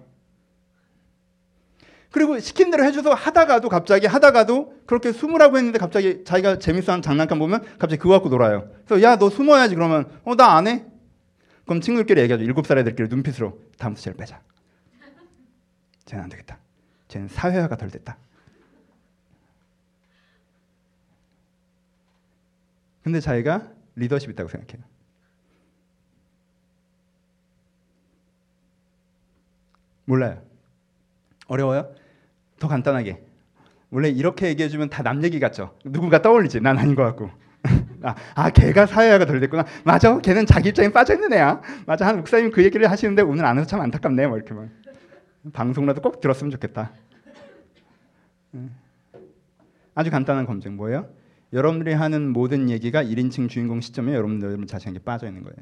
그리고 시킨 대로 해줘서 하다가도 갑자기 하다가도 그렇게 숨으라고 했는데 갑자기 자기가 재밌어하는 장난감 보면 갑자기 그거 갖고 놀아요. 그래서 야 너 숨어야지 그러면 어 나 안 해. 그럼 친구들끼리 얘기하죠. 일곱 살 애들끼리 눈빛으로 다음부터 쟤를 빼자. 쟤는 안 되겠다. 쟤는 사회화가 덜 됐다. 근데 자기가 리더십 있다고 생각해요. 몰라요. 어려워요? 더 간단하게. 원래 이렇게 얘기해주면 다 남 얘기 같죠? 누군가 떠올리지? 난 아닌 것 같고. 아, 아, 걔가 사회화가 덜 됐구나. 맞아, 걔는 자기 입장에 빠져있는 애야. 맞아, 한 목사님 그 얘기를 하시는데 오늘 안 해서 참 안타깝네. 뭐 이렇게 막. 방송이라도 꼭 들었으면 좋겠다. 아주 간단한 검증 뭐예요? 여러분들이 하는 모든 얘기가 1인칭 주인공 시점에 여러분들 자신에게 빠져 있는 거예요.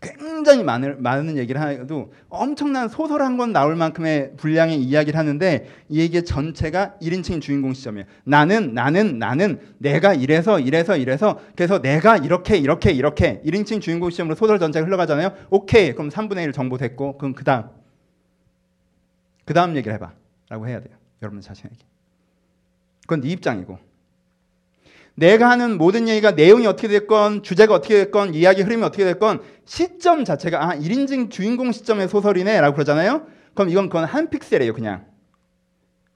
굉장히 많은, 많은 얘기를 해도 엄청난 소설 한 권 나올 만큼의 분량의 이야기를 하는데 이 얘기의 전체가 1인칭 주인공 시점이에요. 나는 나는 나는 내가 이래서 이래서 이래서 그래서 내가 이렇게 이렇게 이렇게 1인칭 주인공 시점으로 소설 전체가 흘러가잖아요. 오케이 그럼 3분의 1 정보 됐고 그럼 그 다음 그 다음 얘기를 해봐 라고 해야 돼요. 여러분 자신에게. 그건 네 입장이고 내가 하는 모든 얘기가 내용이 어떻게 됐건 주제가 어떻게 됐건 이야기 흐름이 어떻게 됐건 시점 자체가 아 1인칭 주인공 시점의 소설이네 라고 그러잖아요. 그럼 이건 그건 한 픽셀이에요 그냥.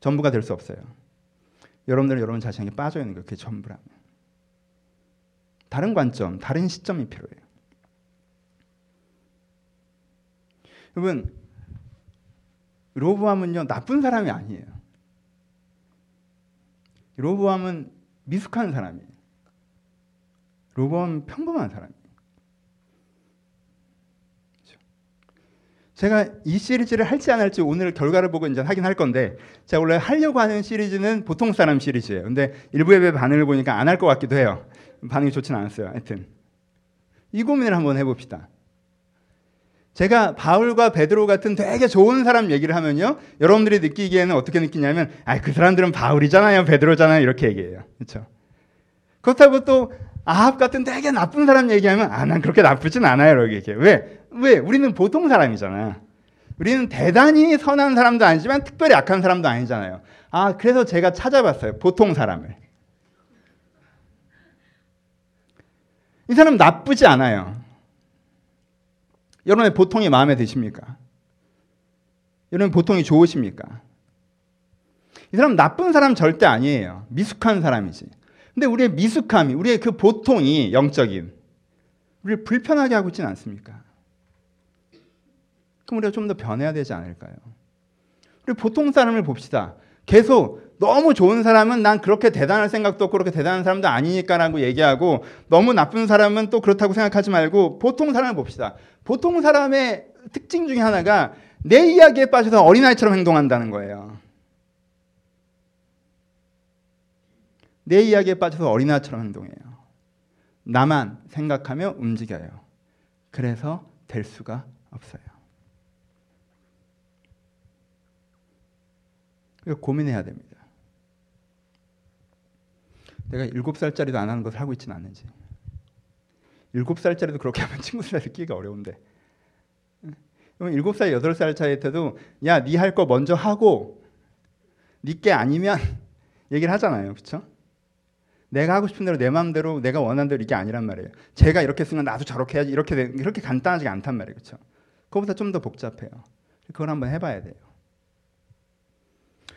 전부가 될 수 없어요. 여러분들은 여러분 자신에게 빠져 있는 거 그게 전부라면. 다른 관점, 다른 시점이 필요해요. 여러분 로브함은요 나쁜 사람이 아니에요. 로브함은 미숙한 사람이에요. 로보암 평범한 사람이에요. 그렇죠? 제가 이 시리즈를 할지 안 할지 오늘 결과를 보고 이제 하긴 할 건데 제가 원래 하려고 하는 시리즈는 보통 사람 시리즈예요. 근데 일부 예배 반응을 보니까 안 할 것 같기도 해요. 반응이 좋지는 않았어요. 하여튼 이 고민을 한번 해봅시다. 제가 바울과 베드로 같은 되게 좋은 사람 얘기를 하면요. 여러분들이 느끼기에는 어떻게 느끼냐면 아, 그 사람들은 바울이잖아요. 베드로잖아요. 이렇게 얘기해요. 그렇죠? 그렇다고 또 아합 같은 되게 나쁜 사람 얘기하면 아, 난 그렇게 나쁘진 않아요. 이렇게 얘기해요. 왜? 왜? 우리는 보통 사람이잖아. 우리는 대단히 선한 사람도 아니지만 특별히 악한 사람도 아니잖아요. 아, 그래서 제가 찾아봤어요. 보통 사람을. 이 사람 나쁘지 않아요. 여러분의 보통이 마음에 드십니까? 여러분 보통이 좋으십니까? 이 사람 나쁜 사람 절대 아니에요. 미숙한 사람이지. 근데 우리의 미숙함이, 우리의 그 보통이 영적인, 우리를 불편하게 하고 있지는 않습니까? 그럼 우리가 좀 더 변해야 되지 않을까요? 우리 보통 사람을 봅시다. 계속 너무 좋은 사람은 난 그렇게 대단할 생각도 없고 그렇게 대단한 사람도 아니니까라고 얘기하고 너무 나쁜 사람은 또 그렇다고 생각하지 말고 보통 사람을 봅시다. 보통 사람의 특징 중에 하나가 내 이야기에 빠져서 어린아이처럼 행동한다는 거예요. 내 이야기에 빠져서 어린아이처럼 행동해요. 나만 생각하며 움직여요. 그래서 될 수가 없어요. 고민해야 됩니다. 내가 일곱 살짜리도 안 하는 것을 하고 있지는 않는지. 일곱 살짜리도 그렇게 하면 친구들 느끼기가 어려운데. 그럼 일곱 살 여덟 살 차이 때도 야, 네 할 거 먼저 하고 네 게 아니면 얘기를 하잖아요. 그렇죠? 내가 하고 싶은 대로 내 마음대로 내가 원하는 대로 이게 아니란 말이에요. 제가 이렇게 쓰면 나도 저렇게 해야지 이렇게 이렇게 간단하지 않단 말이에요. 그렇죠? 그거보다 좀 더 복잡해요. 그걸 한번 해 봐야 돼요.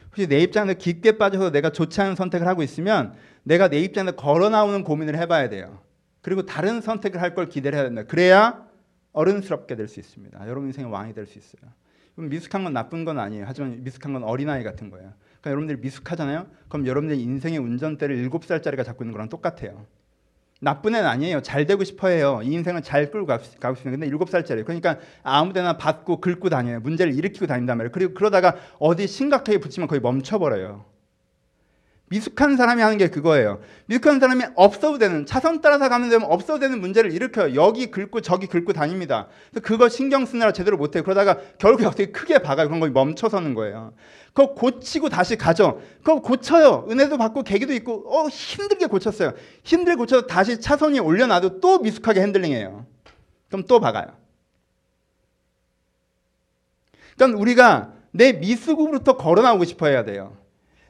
혹시 내 입장에 깊게 빠져서 내가 좋지 않은 선택을 하고 있으면 내가 내 입장에 걸어 나오는 고민을 해봐야 돼요. 그리고 다른 선택을 할 걸 기대를 해야 된다. 그래야 어른스럽게 될 수 있습니다. 여러분 인생의 왕이 될 수 있어요. 미숙한 건 나쁜 건 아니에요. 하지만 미숙한 건 어린아이 같은 거예요. 그러니까 여러분들이 미숙하잖아요. 그럼 여러분들 인생의 운전대를 일곱 살짜리가 잡고 있는 거랑 똑같아요. 나쁜 애는 아니에요. 잘 되고 싶어 해요. 이 인생은 잘 끌고 가고 싶어요. 근데 일곱 살짜리. 그러니까 아무 데나 받고 긁고 다녀요. 문제를 일으키고 다닌단 말이에요. 그리고 그러다가 어디 심각하게 붙이면 거의 멈춰버려요. 미숙한 사람이 하는 게 그거예요. 미숙한 사람이 없어도 되는 차선 따라서 가면 되면 없어도 되는 문제를 일으켜요. 여기 긁고 저기 긁고 다닙니다. 그래서 그거 신경 쓰느라 제대로 못해요. 그러다가 결국에 어떻게 크게 박아요. 그런 거 멈춰서는 거예요. 그거 고치고 다시 가죠. 그거 고쳐요. 은혜도 받고 계기도 있고 어 힘들게 고쳤어요. 힘들게 고쳐서 다시 차선이 올려놔도 또 미숙하게 핸들링해요. 그럼 또 박아요. 그러니까 우리가 내 미숙으로부터 걸어 나오고 싶어 해야 돼요.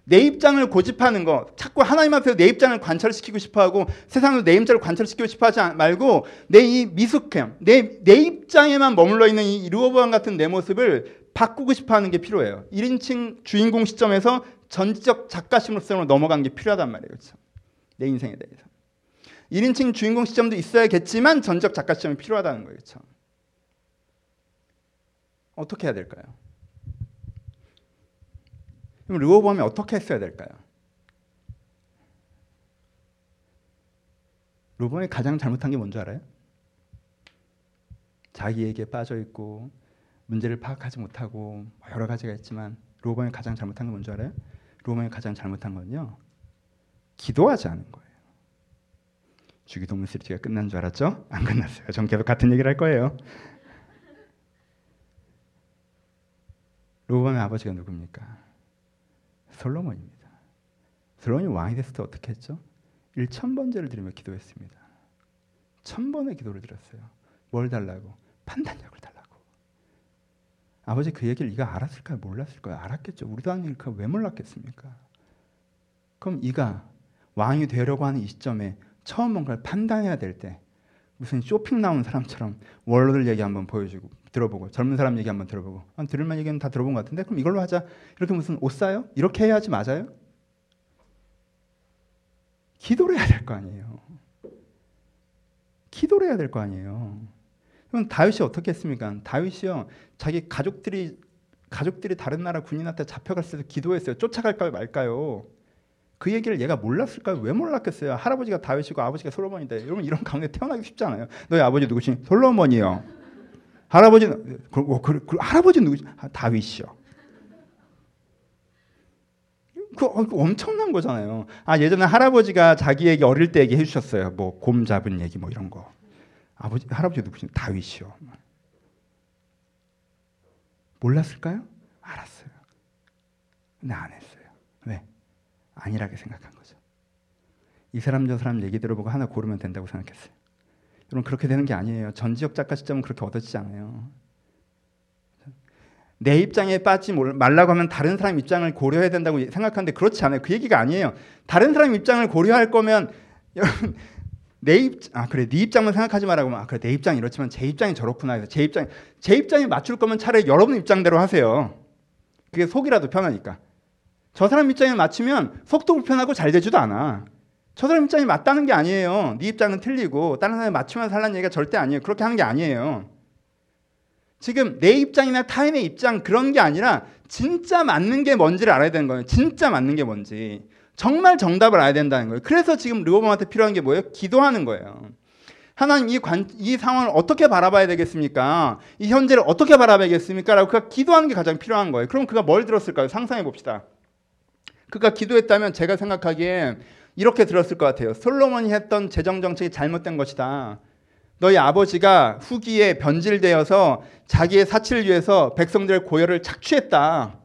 내 입장을 고집하는 거, 자꾸 하나님 앞에서 내 입장을 관철시키고 싶어 하고 세상으로 내 입장을 관철시키고 싶어 하지 말고 내 이 미숙함, 내, 내 입장에만 머물러 있는 이 루어보암 같은 내 모습을 바꾸고 싶어 하는 게 필요해요. 1인칭 주인공 시점에서 전지적 작가심으로 넘어간 게 필요하단 말이에요. 그렇죠? 내 인생에 대해서. 1인칭 주인공 시점도 있어야겠지만 전적 작가 시점이 필요하다는 거예요. 그렇죠? 어떻게 해야 될까요? 그럼 르호보암이 어떻게 했어야 될까요? 르호보암이 가장 잘못한 게 뭔지 알아요? 자기에게 빠져 있고 문제를 파악하지 못하고 뭐 여러 가지가 있지만 르호보암이 가장 잘못한 게 뭔지 알아요? 르호보암이 가장 잘못한 건요. 기도하지 않은 거예요. 주기도문 시리즈가 끝난 줄 알았죠? 안 끝났어요. 전 계속 같은 얘기를 할 거예요. 르호보암의 아버지가 누굽니까? 솔로몬입니다. 솔로몬이 왕이 됐을 때 어떻게 했죠? 1천 번제를 드리며 기도했습니다. 천 번의 기도를 드렸어요. 뭘 달라고? 판단력을 달라고. 아버지 그 얘기를 이가 알았을까요? 몰랐을까요? 알았겠죠. 우리도 아니니까 왜 몰랐겠습니까? 그럼 이가 왕이 되려고 하는 이 시점에 처음 뭔가를 판단해야 될 때 무슨 쇼핑 나온 사람처럼 원로들 얘기 한번 보여주고 들어보고 젊은 사람 얘기 한번 들어보고 아, 들을만 얘기는 다 들어본 것 같은데 그럼 이걸로 하자 이렇게 무슨 옷 사요? 이렇게 해야지 맞아요? 기도를 해야 될 거 아니에요. 기도를 해야 될 거 아니에요. 그럼 다윗이 어떻게 했습니까? 다윗이요 자기 가족들이 가족들이 다른 나라 군인한테 잡혀갔을 때 기도했어요. 쫓아갈까요 말까요? 그 얘기를 얘가 몰랐을까요? 왜 몰랐겠어요? 할아버지가 다윗이고 아버지가 솔로몬인데 여러분 이런 가운데 태어나기 쉽지 않아요. 너희 아버지 누구시? 솔로몬이요. 할아버지는 그, 그, 그, 그 할아버지 누구시? 아, 다윗이요. 그, 어, 그 엄청난 거잖아요. 아 예전에 할아버지가 자기에게 어릴 때 얘기해 주셨어요. 뭐 곰 잡은 얘기 뭐 이런 거. 아버지 할아버지 누구시? 다윗이요. 몰랐을까요? 알았어요. 근데 안 했어요. 왜? 아니라게 생각한 거죠. 이 사람 저 사람 얘기 들어보고 하나 고르면 된다고 생각했어요. 여러분 그렇게 되는 게 아니에요. 전지적 작가 시점은 그렇게 얻어지지 않아요. 내 입장에 빠지 말라고 하면 다른 사람 입장을 고려해야 된다고 생각하는데 그렇지 않아요. 그 얘기가 아니에요. 다른 사람 입장을 고려할 거면 여러분 내 입, 아 그래 네 입장만 생각하지 말라고 아 그래 내 입장 이렇지만 제 입장이 저렇구나 해서 제 입장 제 입장에 맞출 거면 차라리 여러분 입장대로 하세요. 그게 속이라도 편하니까. 저 사람 입장에 맞추면 속도 불편하고 잘 되지도 않아. 저 사람 입장이 맞다는 게 아니에요. 네 입장은 틀리고 다른 사람이 맞추면서 살라는 얘기가 절대 아니에요. 그렇게 하는 게 아니에요. 지금 내 입장이나 타인의 입장 그런 게 아니라 진짜 맞는 게 뭔지를 알아야 되는 거예요. 진짜 맞는 게 뭔지. 정말 정답을 알아야 된다는 거예요. 그래서 지금 르호보암한테 필요한 게 뭐예요? 기도하는 거예요. 하나님 이, 관, 이 상황을 어떻게 바라봐야 되겠습니까? 이 현재를 어떻게 바라봐야겠습니까? 라고 그가 기도하는 게 가장 필요한 거예요. 그럼 그가 뭘 들었을까요? 상상해 봅시다. 그가 기도했다면 제가 생각하기엔 이렇게 들었을 것 같아요. 솔로몬이 했던 재정 정책이 잘못된 것이다. 너희 아버지가 후기에 변질되어서 자기의 사치를 위해서 백성들의 고열을 착취했다.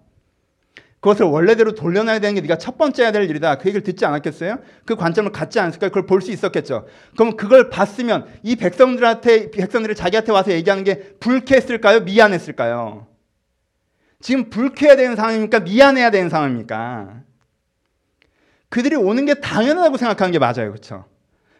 그것을 원래대로 돌려놔야 되는 게 네가 첫 번째 해야 될 일이다. 그 얘기를 듣지 않았겠어요? 그 관점을 갖지 않았을까요? 그걸 볼 수 있었겠죠. 그럼 그걸 봤으면 이 백성들한테 백성들이 자기한테 와서 얘기하는 게 불쾌했을까요? 미안했을까요? 지금 불쾌해야 되는 상황입니까? 미안해야 되는 상황입니까? 그들이 오는 게 당연하다고 생각하는 게 맞아요. 그렇죠?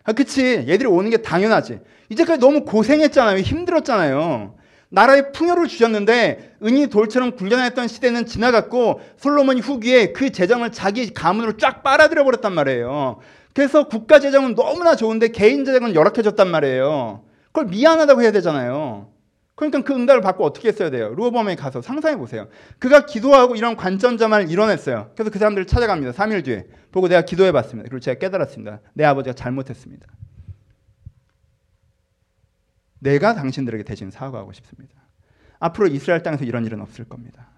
아, 그치. 얘들이 오는 게 당연하지. 이제까지 너무 고생했잖아요. 힘들었잖아요. 나라에 풍요를 주셨는데 은이 돌처럼 굴려냈던 시대는 지나갔고 솔로몬이 후기에 그 재정을 자기 가문으로 쫙 빨아들여 버렸단 말이에요. 그래서 국가 재정은 너무나 좋은데 개인 재정은 열악해졌단 말이에요. 그걸 미안하다고 해야 되잖아요. 그러니까 그 응답을 받고 어떻게 했어야 돼요? 루어범에 가서 상상해 보세요. 그가 기도하고 이런 관전자만을 이뤄냈어요. 그래서 그 사람들을 찾아갑니다. 3일 뒤에. 보고 내가 기도해 봤습니다. 그리고 제가 깨달았습니다. 내 아버지가 잘못했습니다. 내가 당신들에게 대신 사과하고 싶습니다. 앞으로 이스라엘 땅에서 이런 일은 없을 겁니다.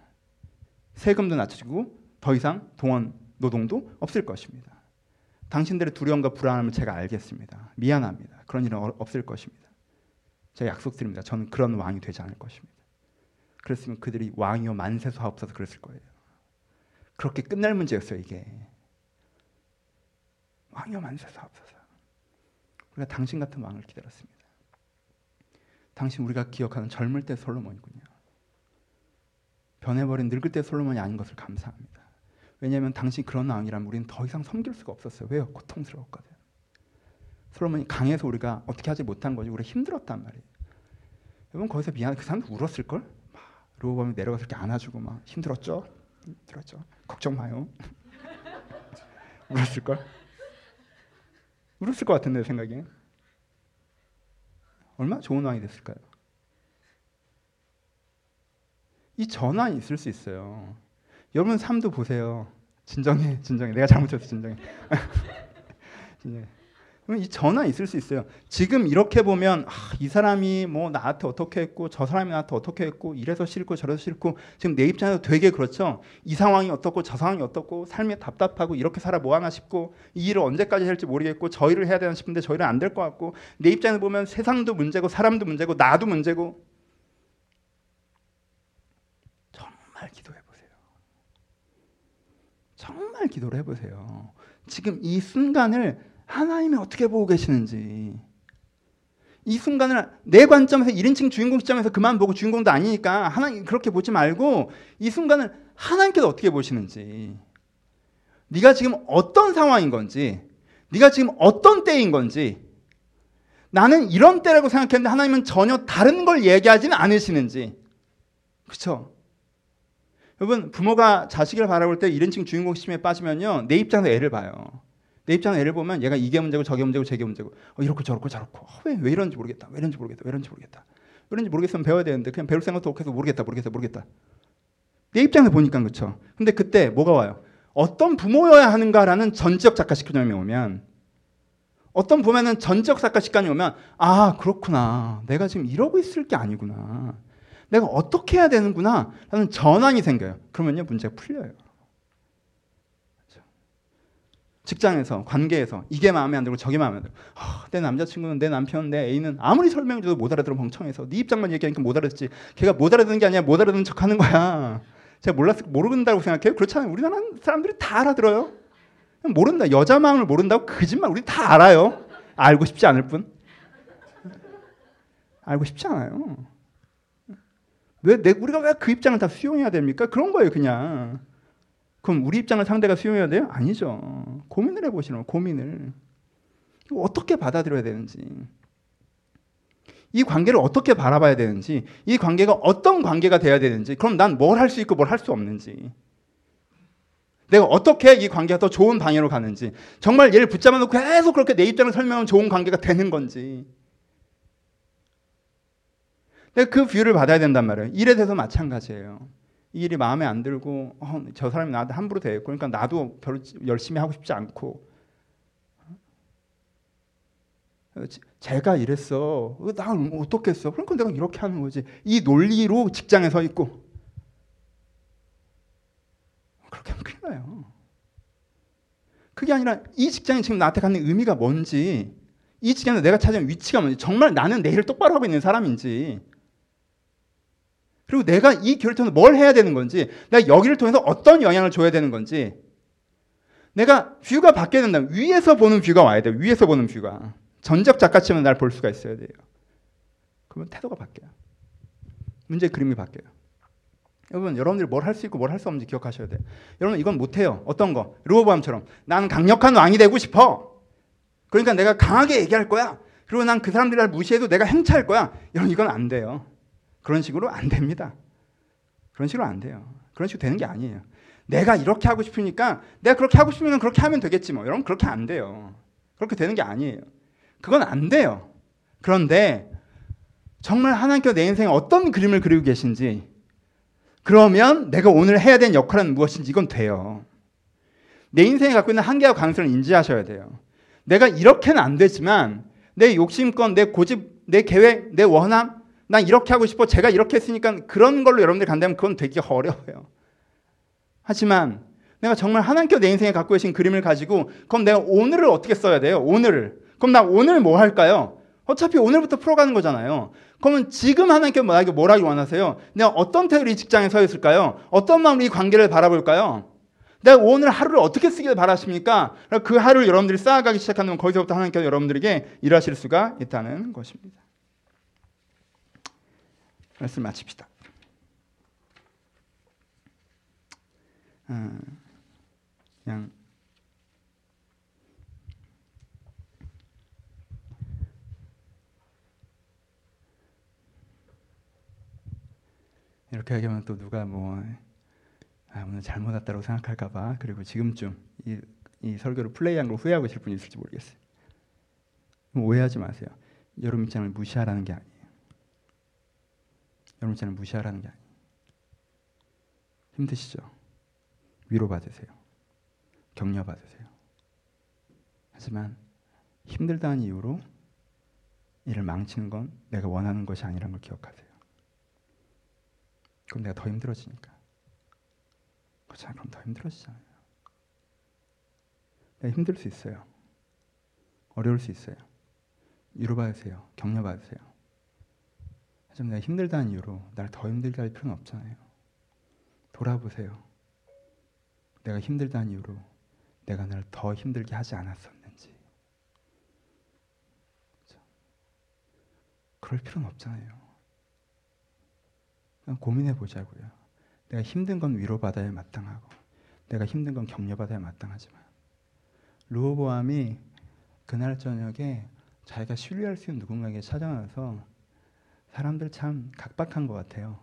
세금도 낮춰지고 더 이상 동원 노동도 없을 것입니다. 당신들의 두려움과 불안함을 제가 알겠습니다. 미안합니다. 그런 일은 없을 것입니다. 제가 약속드립니다. 저는 그런 왕이 되지 않을 것입니다. 그랬으면 그들이 왕이요 만세소 하옵소서 그랬을 거예요. 그렇게 끝날 문제였어요, 이게. 왕이요 만세소 하옵소서. 우리가 당신 같은 왕을 기다렸습니다. 당신 우리가 기억하는 젊을 때 솔로몬이군요. 변해버린 늙을 때 솔로몬이 아닌 것을 감사합니다. 왜냐하면 당신 그런 왕이라면 우리는 더 이상 섬길 수가 없었어요. 왜요? 고통스러웠거든. 솔로몬이 강해서 우리가 어떻게 하지 못한 거지. 우리 힘들었단 말이에요. 여러분 거기서 미안 그 사람도 울었을 걸. 로보암이 내려가서 이렇게 안아주고 막 힘들었죠. 힘들었죠. 걱정 마요. 울었을 걸. 울었을 것 같은데 생각에. 얼마나 좋은 왕이 됐을까요? 이 전환이 있을 수 있어요. 여러분 삶도 보세요. 진정해, 진정해. 내가 잘못했어, 진정해. 진정해. 이 전환이 있을 수 있어요. 지금 이렇게 보면 아, 이 사람이 뭐 나한테 어떻게 했고 저 사람이 나한테 어떻게 했고 이래서 싫고 저래서 싫고 지금 내 입장에서 되게 그렇죠. 이 상황이 어떻고 저 상황이 어떻고 삶이 답답하고 이렇게 살아 뭐 하나 싶고 이 일을 언제까지 할지 모르겠고 저 일을 해야 되나 싶은데 저 일은 안 될 것 같고 내 입장에서 보면 세상도 문제고 사람도 문제고 나도 문제고 정말 기도해 보세요. 정말 기도를 해보세요. 지금 이 순간을 하나님이 어떻게 보고 계시는지. 이 순간을 내 관점에서 1인칭 주인공 시점에서 그만 보고 주인공도 아니니까 하나님 그렇게 보지 말고 이 순간을 하나님께서 어떻게 보시는지. 네가 지금 어떤 상황인 건지 네가 지금 어떤 때인 건지. 나는 이런 때라고 생각했는데 하나님은 전혀 다른 걸 얘기하지는 않으시는지. 그렇죠? 여러분 부모가 자식을 바라볼 때 1인칭 주인공 시점에 빠지면요 내 입장에서 애를 봐요 내 입장에 애를 보면 얘가 이게 문제고 저게 문제고 저게 문제고 어, 이렇고 저렇고 저렇고. 어, 왜, 왜 이런지 모르겠다. 왜 이런지 모르겠다. 왜 이런지 모르겠다. 왜 이런지 모르겠으면 배워야 되는데 그냥 배울 생각도 없어서 모르겠다 모르겠다 모르겠다. 내 입장에서 보니까 그렇죠. 근데 그때 뭐가 와요? 어떤 부모여야 하는가라는 전지적 작가 식견이 오면 어떤 보면은 전지적 작가 식견이 오면 아 그렇구나. 내가 지금 이러고 있을 게 아니구나. 내가 어떻게 해야 되는구나 라는 전환이 생겨요. 그러면요 문제가 풀려요 직장에서 관계에서 이게 마음에 안 들고 저게 마음에 안 들고. 어, 내 남자친구는 내 남편은 내 애인은 아무리 설명해줘도 못 알아들어 멍청해서. 네 입장만 얘기하니까 못 알아듣지. 걔가 못 알아듣는 게 아니라 못 알아듣는 척하는 거야. 제가 몰랐 모르는다고 생각해요? 그렇잖아요. 우리나라 사람들이 다 알아들어요. 모른다. 여자 마음을 모른다고 거짓말 우리 다 알아요. 알고 싶지 않을 뿐. 알고 싶지 않아요. 왜 내, 우리가 왜 그 입장을 다 수용해야 됩니까? 그런 거예요 그냥 그럼 우리 입장을 상대가 수용해야 돼요? 아니죠. 고민을 거예요. 고민을. 어떻게 받아들여야 되는지. 이 관계를 어떻게 바라봐야 되는지, 이 관계가 어떤 관계가 돼야 되는지, 그럼 난 뭘 할 수 있고 뭘 할 수 없는지, 내가 어떻게 이 관계가 더 좋은 방향으로 가는지, 정말 얘를 붙잡아 놓고 계속 그렇게 내 입장을 설명하면 좋은 관계가 되는 건지, 내가 그 view를 받아야 된단 말이에요. 일에 대해서 마찬가지예요. 이 일이 마음에 안 들고 어, 저 사람이 나한테 함부로 대했고 그러니까 나도 별로 열심히 하고 싶지 않고 제가 이랬어. 나 어떻게 했어? 그러니까 내가 이렇게 하는 거지. 이 논리로 직장에 서 있고 그렇게 하면 큰일 나요. 그게 아니라 이 직장이 지금 나한테 갖는 의미가 뭔지 이 직장에서 내가 찾은 위치가 뭔지 정말 나는 내 일을 똑바로 하고 있는 사람인지 그리고 내가 이 교회를 통해서 뭘 해야 되는 건지, 내가 여기를 통해서 어떤 영향을 줘야 되는 건지, 내가 뷰가 바뀌어야 된다면 위에서 보는 뷰가 와야 돼요. 위에서 보는 뷰가. 전적 작가처럼 날볼 수가 있어야 돼요. 그러면 태도가 바뀌어요. 문제 그림이 바뀌어요. 여러분, 여러분들이 뭘 할 수 있고 뭘 할 수 없는지 기억하셔야 돼요. 여러분, 이건 못해요. 어떤 거? 르호보암처럼. 나는 강력한 왕이 되고 싶어. 그러니까 내가 강하게 얘기할 거야. 그리고 난 그 사람들이 날 무시해도 내가 행차할 거야. 여러분, 이건 안 돼요. 그런 식으로 안 됩니다. 그런 식으로 안 돼요. 그런 식으로 되는 게 아니에요. 내가 이렇게 하고 싶으니까 내가 그렇게 하고 싶으면 그렇게 하면 되겠지 뭐. 여러분, 그렇게 안 돼요. 그렇게 되는 게 아니에요. 그건 안 돼요. 그런데 정말 하나님께서 내 인생에 어떤 그림을 그리고 계신지 그러면 내가 오늘 해야 되는 역할은 무엇인지 이건 돼요. 내 인생에 갖고 있는 한계와 강성을 인지하셔야 돼요. 내가 이렇게는 안 되지만 내 욕심권, 내 고집, 내 계획, 내 원함, 난 이렇게 하고 싶어. 제가 이렇게 했으니까 그런 걸로 여러분들이 간다면 그건 되기 어려워요. 하지만 내가 정말 하나님께서 내 인생에 갖고 계신 그림을 가지고 그럼 내가 오늘을 어떻게 써야 돼요? 오늘을. 그럼 나 오늘 뭐 할까요? 어차피 오늘부터 풀어가는 거잖아요. 그러면 지금 하나님께 나에게 뭘 하기 원하세요? 내가 어떤 태도로 이 직장에 서 있을까요? 어떤 마음으로 이 관계를 바라볼까요? 내가 오늘 하루를 어떻게 쓰길 바라십니까? 그 하루를 여러분들이 쌓아가기 시작하면 거기서부터 하나님께서 여러분들에게 일하실 수가 있다는 것입니다. 말씀 마칩시다. 음, 그냥 이렇게 얘기하면 또 누가 뭐 아, 오늘 잘못 왔다고 생각할까봐 그리고 지금쯤 이, 이 설교를 플레이한 걸 후회하고 계실 분이 있을지 모르겠어요. 오해하지 마세요. 여러분 입장을 무시하라는 게 아니에요. 여러분 입장을 무시하라는 게 아니에요. 힘드시죠? 위로받으세요. 격려받으세요. 하지만 힘들다는 이유로 일을 망치는 건 내가 원하는 것이 아니라는 걸 기억하세요. 그럼 내가 더 힘들어지니까. 그렇잖아. 그럼 더 힘들어지잖아요. 내가 힘들 수 있어요. 어려울 수 있어요. 위로받으세요. 격려받으세요. 하지만 내가 힘들다는 이유로 날 더 힘들게 할 필요는 없잖아요. 돌아보세요. 내가 힘들다는 이유로 내가 날 더 힘들게 하지 않았었는지. 그럴 필요는 없잖아요. 고민해 보자고요. 내가 힘든 건 위로받아야 마땅하고 내가 힘든 건 격려받아야 마땅하지만 루호보암이 그날 저녁에 자기가 신뢰할 수 있는 누군가에게 찾아와서 사람들 참 각박한 것 같아요.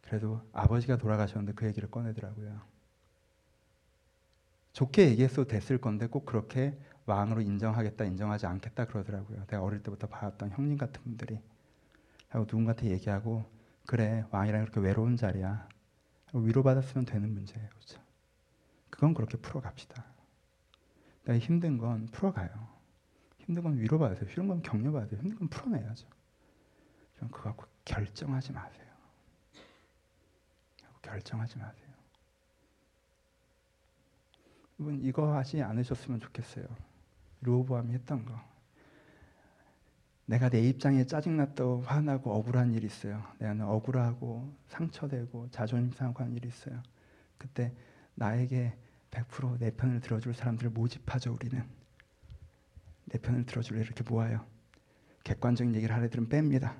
그래도 아버지가 돌아가셨는데 그 얘기를 꺼내더라고요. 좋게 얘기했어도 됐을 건데 꼭 그렇게 왕으로 인정하겠다, 인정하지 않겠다 그러더라고요. 내가 어릴 때부터 봐왔던 형님 같은 분들이 하고 누군가한테 얘기하고 그래 왕이랑 그렇게 외로운 자리야. 위로받았으면 되는 문제예요. 그렇죠? 그건 그렇게 풀어갑시다. 내가 힘든 건 풀어가요. 힘든 건 위로받아야 돼요. 힘든 건 격려받아야 돼요. 힘든 건 풀어내야죠. 좀 그거 갖고 결정하지 마세요. 결정하지 마세요. 여러분 이거 하지 않으셨으면 좋겠어요. 로보암이 했던 거. 내가 내 입장에 짜증났다고 화나고 억울한 일이 있어요. 내가 억울하고 상처되고 자존심 상하고 일이 있어요. 그때 나에게 100%내 편을 들어줄 사람들을 모집하죠. 우리는 내 편을 들어줄 이렇게 모아요. 객관적인 얘기를 할 애들은 뺍니다.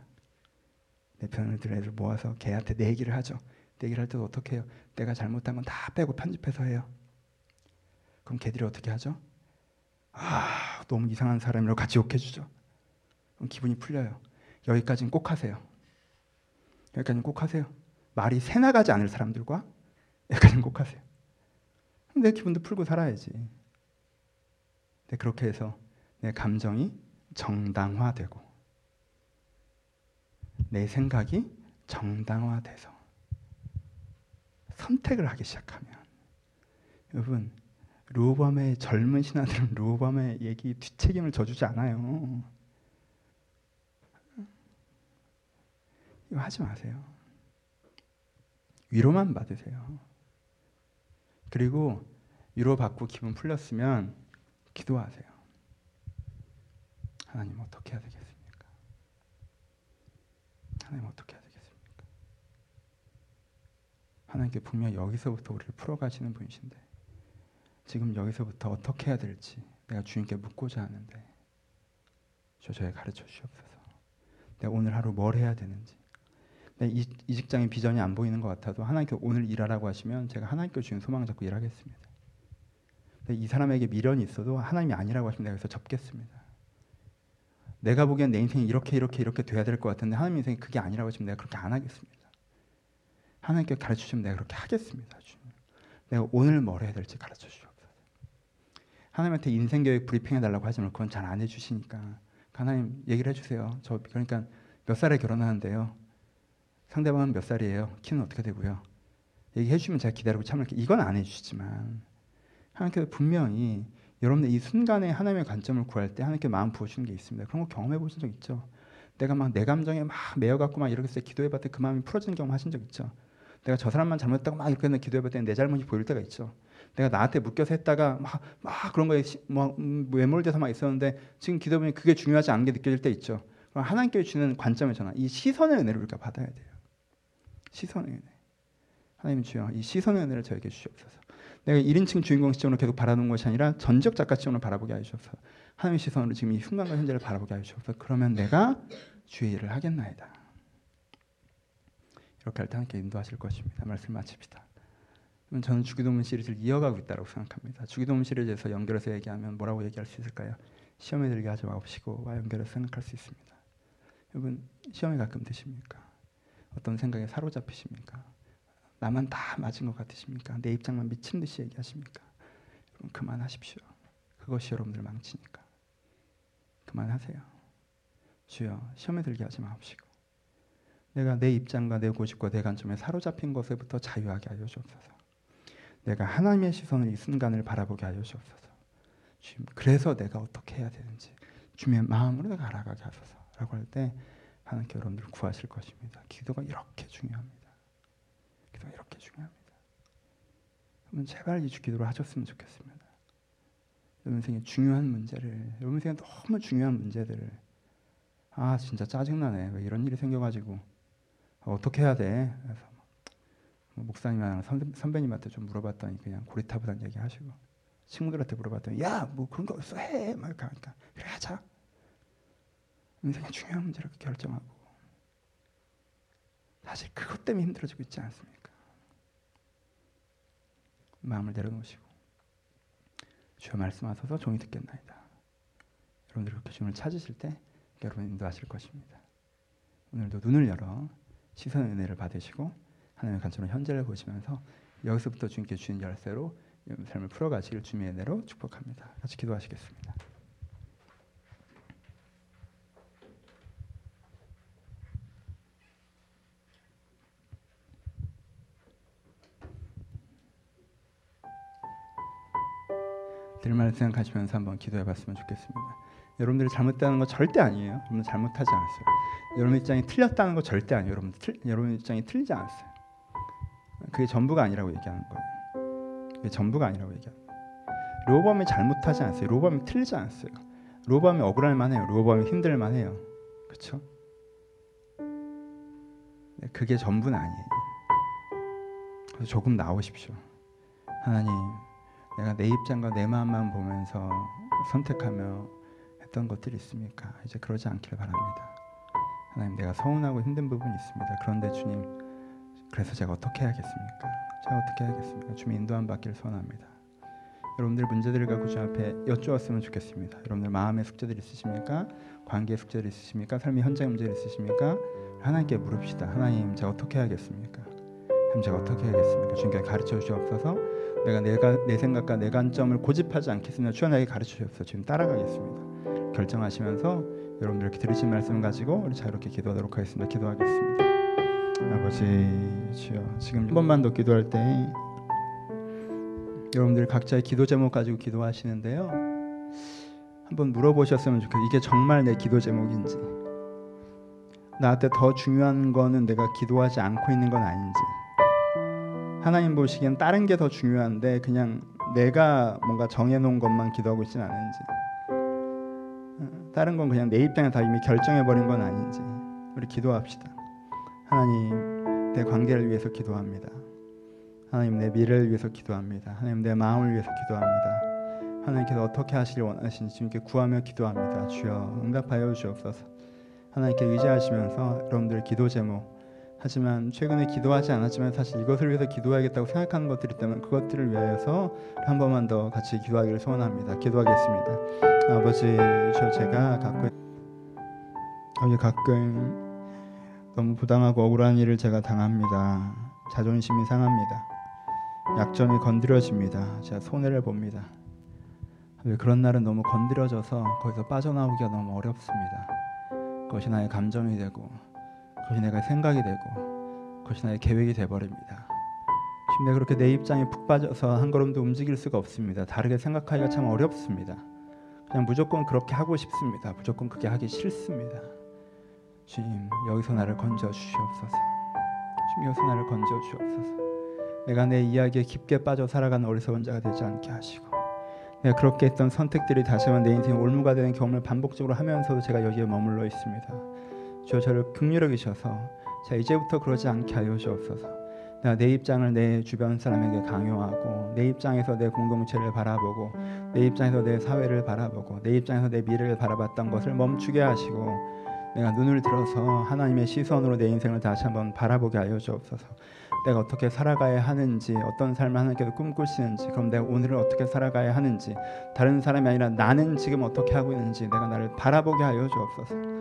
내 편을 들 애들 모아서 걔한테 내 얘기를 하죠. 내 얘기를 할때 어떻게 해요? 내가 잘못한 건다 빼고 편집해서 해요. 그럼 걔들이 어떻게 하죠? 아 너무 이상한 사람이라고 같이 욕해주죠. 그럼 기분이 풀려요. 여기까지는 꼭 하세요. 여기까지는 꼭 하세요. 말이 새 나가지 않을 사람들과 여기까지는 꼭 하세요. 내 기분도 풀고 살아야지. 네, 그렇게 해서 내 감정이 정당화되고 내 생각이 정당화돼서 선택을 하기 시작하면 여러분 루오밤의 젊은 신하들은 루오밤의 얘기 뒷책임을 져주지 않아요. 이거 하지 마세요. 위로만 받으세요. 그리고 위로받고 기분 풀렸으면 기도하세요. 하나님 어떻게 해야 되겠습니까? 하나님 어떻게 해야 되겠습니까? 하나님께 분명 여기서부터 우리를 풀어가시는 분이신데 지금 여기서부터 어떻게 해야 될지 내가 주님께 묻고자 하는데 저 저에 가르쳐 주시옵소서. 내가 오늘 하루 뭘 해야 되는지. 이, 이 직장의 비전이 안 보이는 것 같아도 하나님께 오늘 일하라고 하시면 제가 하나님께 주는 소망 잡고 일하겠습니다. 이 사람에게 미련이 있어도 하나님이 아니라고 하시면 내가 여기서 접겠습니다. 내가 보기엔 내 인생이 이렇게 이렇게 이렇게 돼야 될 것 같은데 하나님 인생이 그게 아니라고 하시면 내가 그렇게 안 하겠습니다. 하나님께 가르쳐 주시면 내가 그렇게 하겠습니다. 주님. 내가 오늘 뭘 해야 될지 가르쳐 주시옵소서. 하나님한테 인생 계획 브리핑해 달라고 하지만 그건 잘 안 해주시니까 하나님 얘기를 해주세요. 저 그러니까 몇 살에 결혼하는데요. 상대방은 몇 살이에요? 키는 어떻게 되고요? 얘기해 주시면 제가 기다리고 참을게. 이건 안 해주시지만 하나님께서 분명히 여러분들 이 순간에 하나님의 관점을 구할 때 하나님께 마음 부어주는 게 있습니다. 그런 거 경험해 보신 적 있죠? 내가 막 내 감정에 막 매여갖고 막 이렇게 기도해봤더니 그 마음이 풀어지는 경험 하신 적 있죠? 내가 저 사람만 잘못했다고 막 이렇게 기도해봤더니 내 잘못이 보일 때가 있죠. 내가 나한테 묶여서 했다가 막, 막 그런 거에 뭐, 외몰돼서 막 있었는데 지금 기도보면 그게 중요하지 않은 게 느껴질 때 있죠. 그럼 하나님께 주는 관점의 전환, 이 시선의 은혜를 우리가 받아야 돼요. 시선의 은혜. 하나님 주여, 이 시선의 은혜를 저에게 주시옵소서. 내가 1인칭 주인공 시점으로 계속 바라는 것이 아니라 전적 작가 시점으로 바라보게 하시옵소서. 하나님의 시선으로 지금 이 순간과 현재를 바라보게 하시옵소서. 그러면 내가 주의 일을 하겠나이다. 이렇게 할 때 함께 인도하실 것입니다. 말씀 마칩시다. 저는 주기도문 시리즈를 이어가고 있다고 생각합니다. 주기도문 시리즈에서 연결해서 얘기하면 뭐라고 얘기할 수 있을까요? 시험에 들게 하지 마시고와 연결해서 생각할 수 있습니다. 여러분 시험에 가끔 드십니까? 어떤 생각에 사로잡히십니까? 나만 다 맞은 것 같으십니까? 내 입장만 미친 듯이 얘기하십니까? 여러분 그만하십시오. 그것이 여러분들 망치니까. 그만하세요. 주여 시험에 들게 하지 마옵시고 내가 내 입장과 내 고집과 내 관점에 사로잡힌 것에부터 자유하게 하여 주옵소서. 내가 하나님의 시선을 이 순간을 바라보게 하여 주옵소서. 주님, 그래서 내가 어떻게 해야 되는지 주님의 마음으로 내가 알아가게 하소서라고 할 때 하나님께 여러분들 구하실 것입니다. 기도가 이렇게 중요합니다. 기도가 이렇게 중요합니다. 여러분 제발 이 기도를 하셨으면 좋겠습니다. 여러분 생에 중요한 문제를 여러분 생에 너무 중요한 문제들을 아 진짜 짜증나네 왜 이런 일이 생겨가지고 어떻게 해야 돼? 그래서 뭐 목사님이랑 선배, 님한테좀 물어봤더니 그냥 고리타분한 얘기 하시고 친구들한테 물어봤더니 야 뭐 그런 거 없어 해! 막 이렇게 하니까 그래 하자 인생의 중요한 문제를 결정하고 사실 그것 때문에 힘들어지고 있지 않습니까? 마음을 내려놓으시고 주여 말씀하셔서 종이 듣겠나이다. 여러분들 그렇게 주님을 찾으실 때 여러분 인도하실 것입니다. 오늘도 눈을 열어 시선 은혜를 받으시고 하나님의 관점으로 현재를 보시면서 여기서부터 주님께 주신 열쇠로 삶을 풀어가시길 주님의 은혜로 축복합니다. 같이 기도하시겠습니다. 들말 생각하시면서 한번 기도해 봤으면 좋겠습니다. 여러분들이 잘못되는 거 절대 아니에요. 여러분 잘못하지 않았어요. 여러분 입장이 틀렸다는 거 절대 아니에요. 여러분 틀, 여러분 입장이 틀리지 않았어요. 그게 전부가 아니라고 얘기하는 거예요. 그게 전부가 아니라고 얘기하는 거예요. 로범이 잘못하지 않았어요. 로범이 틀리지 않았어요. 로범이 억울할 만해요. 로범이 힘들 만해요. 그렇죠? 그게 전부는 아니에요. 조금 나오십시오. 하나님, 내가 내 입장과 내 마음만 보면서 선택하며 했던 것들이 있습니까? 이제 그러지 않기를 바랍니다. 하나님, 내가 서운하고 힘든 부분이 있습니다. 그런데 주님, 그래서 제가 어떻게 해야겠습니까? 제가 어떻게 해야겠습니까? 주님 인도함 받기를 소원합니다. 여러분들 문제들을 갖고 주 앞에 여쭈었으면 좋겠습니다. 여러분들 마음의 숙제들 있으십니까? 관계 숙제들 있으십니까? 삶의 현장 문제 있으십니까? 하나님께 물읍시다. 하나님, 제가 어떻게 해야겠습니까? 하나님, 제가 어떻게 해야겠습니까? 주님께 가르쳐 주시옵소서. 내가 내가 내 생각과 내 관점을 고집하지 않겠으나 주님에게 가르쳐 주옵소서. 지금 따라가겠습니다. 결정하시면서 여러분들 이렇게 들으신 말씀 가지고 우리 자유롭게 기도하도록 하겠습니다. 기도하겠습니다. 아버지 주여 지금 한 번만 더 기도할 때 여러분들 각자의 기도 제목 가지고 기도하시는데요. 한번 물어보셨으면 좋겠어요. 이게 정말 내 기도 제목인지 나한테 더 중요한 거는 내가 기도하지 않고 있는 건 아닌지 하나님 보시기엔 다른 게 더 중요한데 그냥 내가 뭔가 정해놓은 것만 기도하고 있지는 않은지 다른 건 그냥 내 입장에 다 이미 결정해버린 건 아닌지 우리 기도합시다. 하나님, 내 관계를 위해서 기도합니다. 하나님 내 미래를 위해서 기도합니다. 하나님 내 마음을 위해서 기도합니다. 하나님께서 어떻게 하시길 원하시는지 주님께 구하며 기도합니다. 주여 응답하여 주옵소서. 하나님께 의지하시면서 여러분들 기도 제목 하지만 최근에 기도하지 않았지만 사실 이것을 위해서 기도하겠다고 생각하는 것들이 있다면 그것들을 위하여서 한 번만 더 같이 기도하기를 소원합니다. 기도하겠습니다. 아버지 저 제가 가끔 가끔 너무 부당하고 억울한 일을 제가 당합니다. 자존심이 상합니다. 약점이 건드려집니다. 제가 손해를 봅니다. 그런 날은 너무 건드려져서 거기서 빠져나오기가 너무 어렵습니다. 그것이 나의 감정이 되고 그것이 내가 생각이 되고 그것이 나의 계획이. 지금 내가 그렇게 내 입장에 푹 빠져서 한 걸음도 움직일 수가 없습니다. 다르게 생각하기가 참 어렵습니다. 그냥 무조건 그렇게 하고 싶습니다. 무조건 그렇게 하기 싫습니다. 주님 여기서 나를 건져 주시옵소서. 주님 여기서 나를 건져 주옵소서. 내가 내 이야기에 깊게 빠져 살아가는 어리석은 자가 되지 않게 하시고 내가 그렇게 했던 선택들이 다시 한번 내 인생 올무가 되는 경험을 반복적으로 하면서도 제가 여기에 머물러 있습니다. 주여 저를 극률여 주셔서 자 이제부터 그러지 않게 하여 주옵소서. 내가 내 입장을 내 주변 사람에게 강요하고 내 입장에서 내 공동체를 바라보고 내 입장에서 내 사회를 바라보고 내 입장에서 내 미래를 바라봤던 것을 멈추게 하시고 내가 눈을 들어서 하나님의 시선으로 내 인생을 다시 한번 바라보게 하여 주옵소서. 내가 어떻게 살아가야 하는지 어떤 삶을 하나님께서 꿈꾸시는지 그럼 내가 오늘을 어떻게 살아가야 하는지 다른 사람이 아니라 나는 지금 어떻게 하고 있는지 내가 나를 바라보게 하여 주옵소서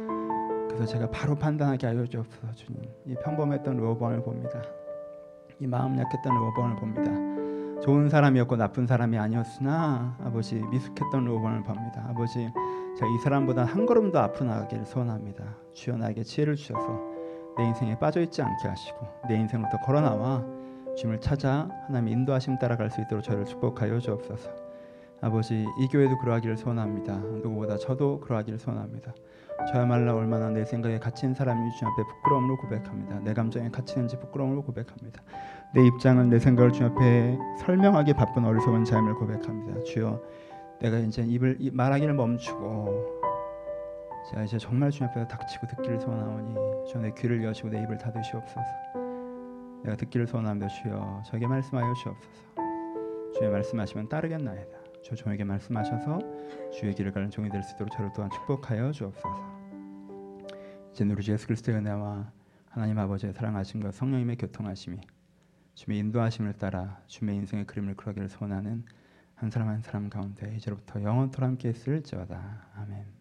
그래서 제가 바로 판단하게 하여 주옵소서 주님 이 평범했던 로번을 봅니다 이 마음 약했던 로번을 봅니다 좋은 사람이었고 나쁜 사람이 아니었으나 아버지 미숙했던 로번을 봅니다 아버지 제가 이 사람보다 한 걸음 더 앞으로 나가기를 소원합니다 주여 나에게 지혜를 주셔서 내 인생에 빠져 있지 않게 하시고 내 인생부터 걸어 나와 주님을 찾아 하나님 인도하심 따라갈 수 있도록 저를 축복하여 주옵소서. 아버지 이 교회도 그러하기를 소원합니다. 누구보다 저도 그러하기를 소원합니다. 저야말로 얼마나 내 생각에 갇힌 사람이 주님 앞에 부끄러움으로 고백합니다. 내 감정에 갇히는지 부끄러움으로 고백합니다. 내 입장은 내 생각을 주님 앞에 설명하기 바쁜 어리석은 자임을 고백합니다. 주여 내가 이제 입을 말하기를 멈추고 제가 이제 정말 주님 앞에 닥치고 듣기를 소원하오니 주여 내 귀를 여시고 내 입을 닫으시옵소서 내가 듣기를 소원합니다 주여 저에게 말씀하여 주옵소서 주의 말씀하시면 따르겠나이다 주 종에게 말씀하셔서 주의 길을 가는 종이 될 수 있도록 저를 또한 축복하여 주옵소서. 이제 우리 주 예수 그리스도의 은혜와 하나님 아버지의 사랑하심과 성령님의 교통하심이 주의 인도하심을 따라 주의 인생의 그림을 그려기를 소원하는 한 사람 한 사람 가운데 이제부터 영원토록 함께 있을지어다. 아멘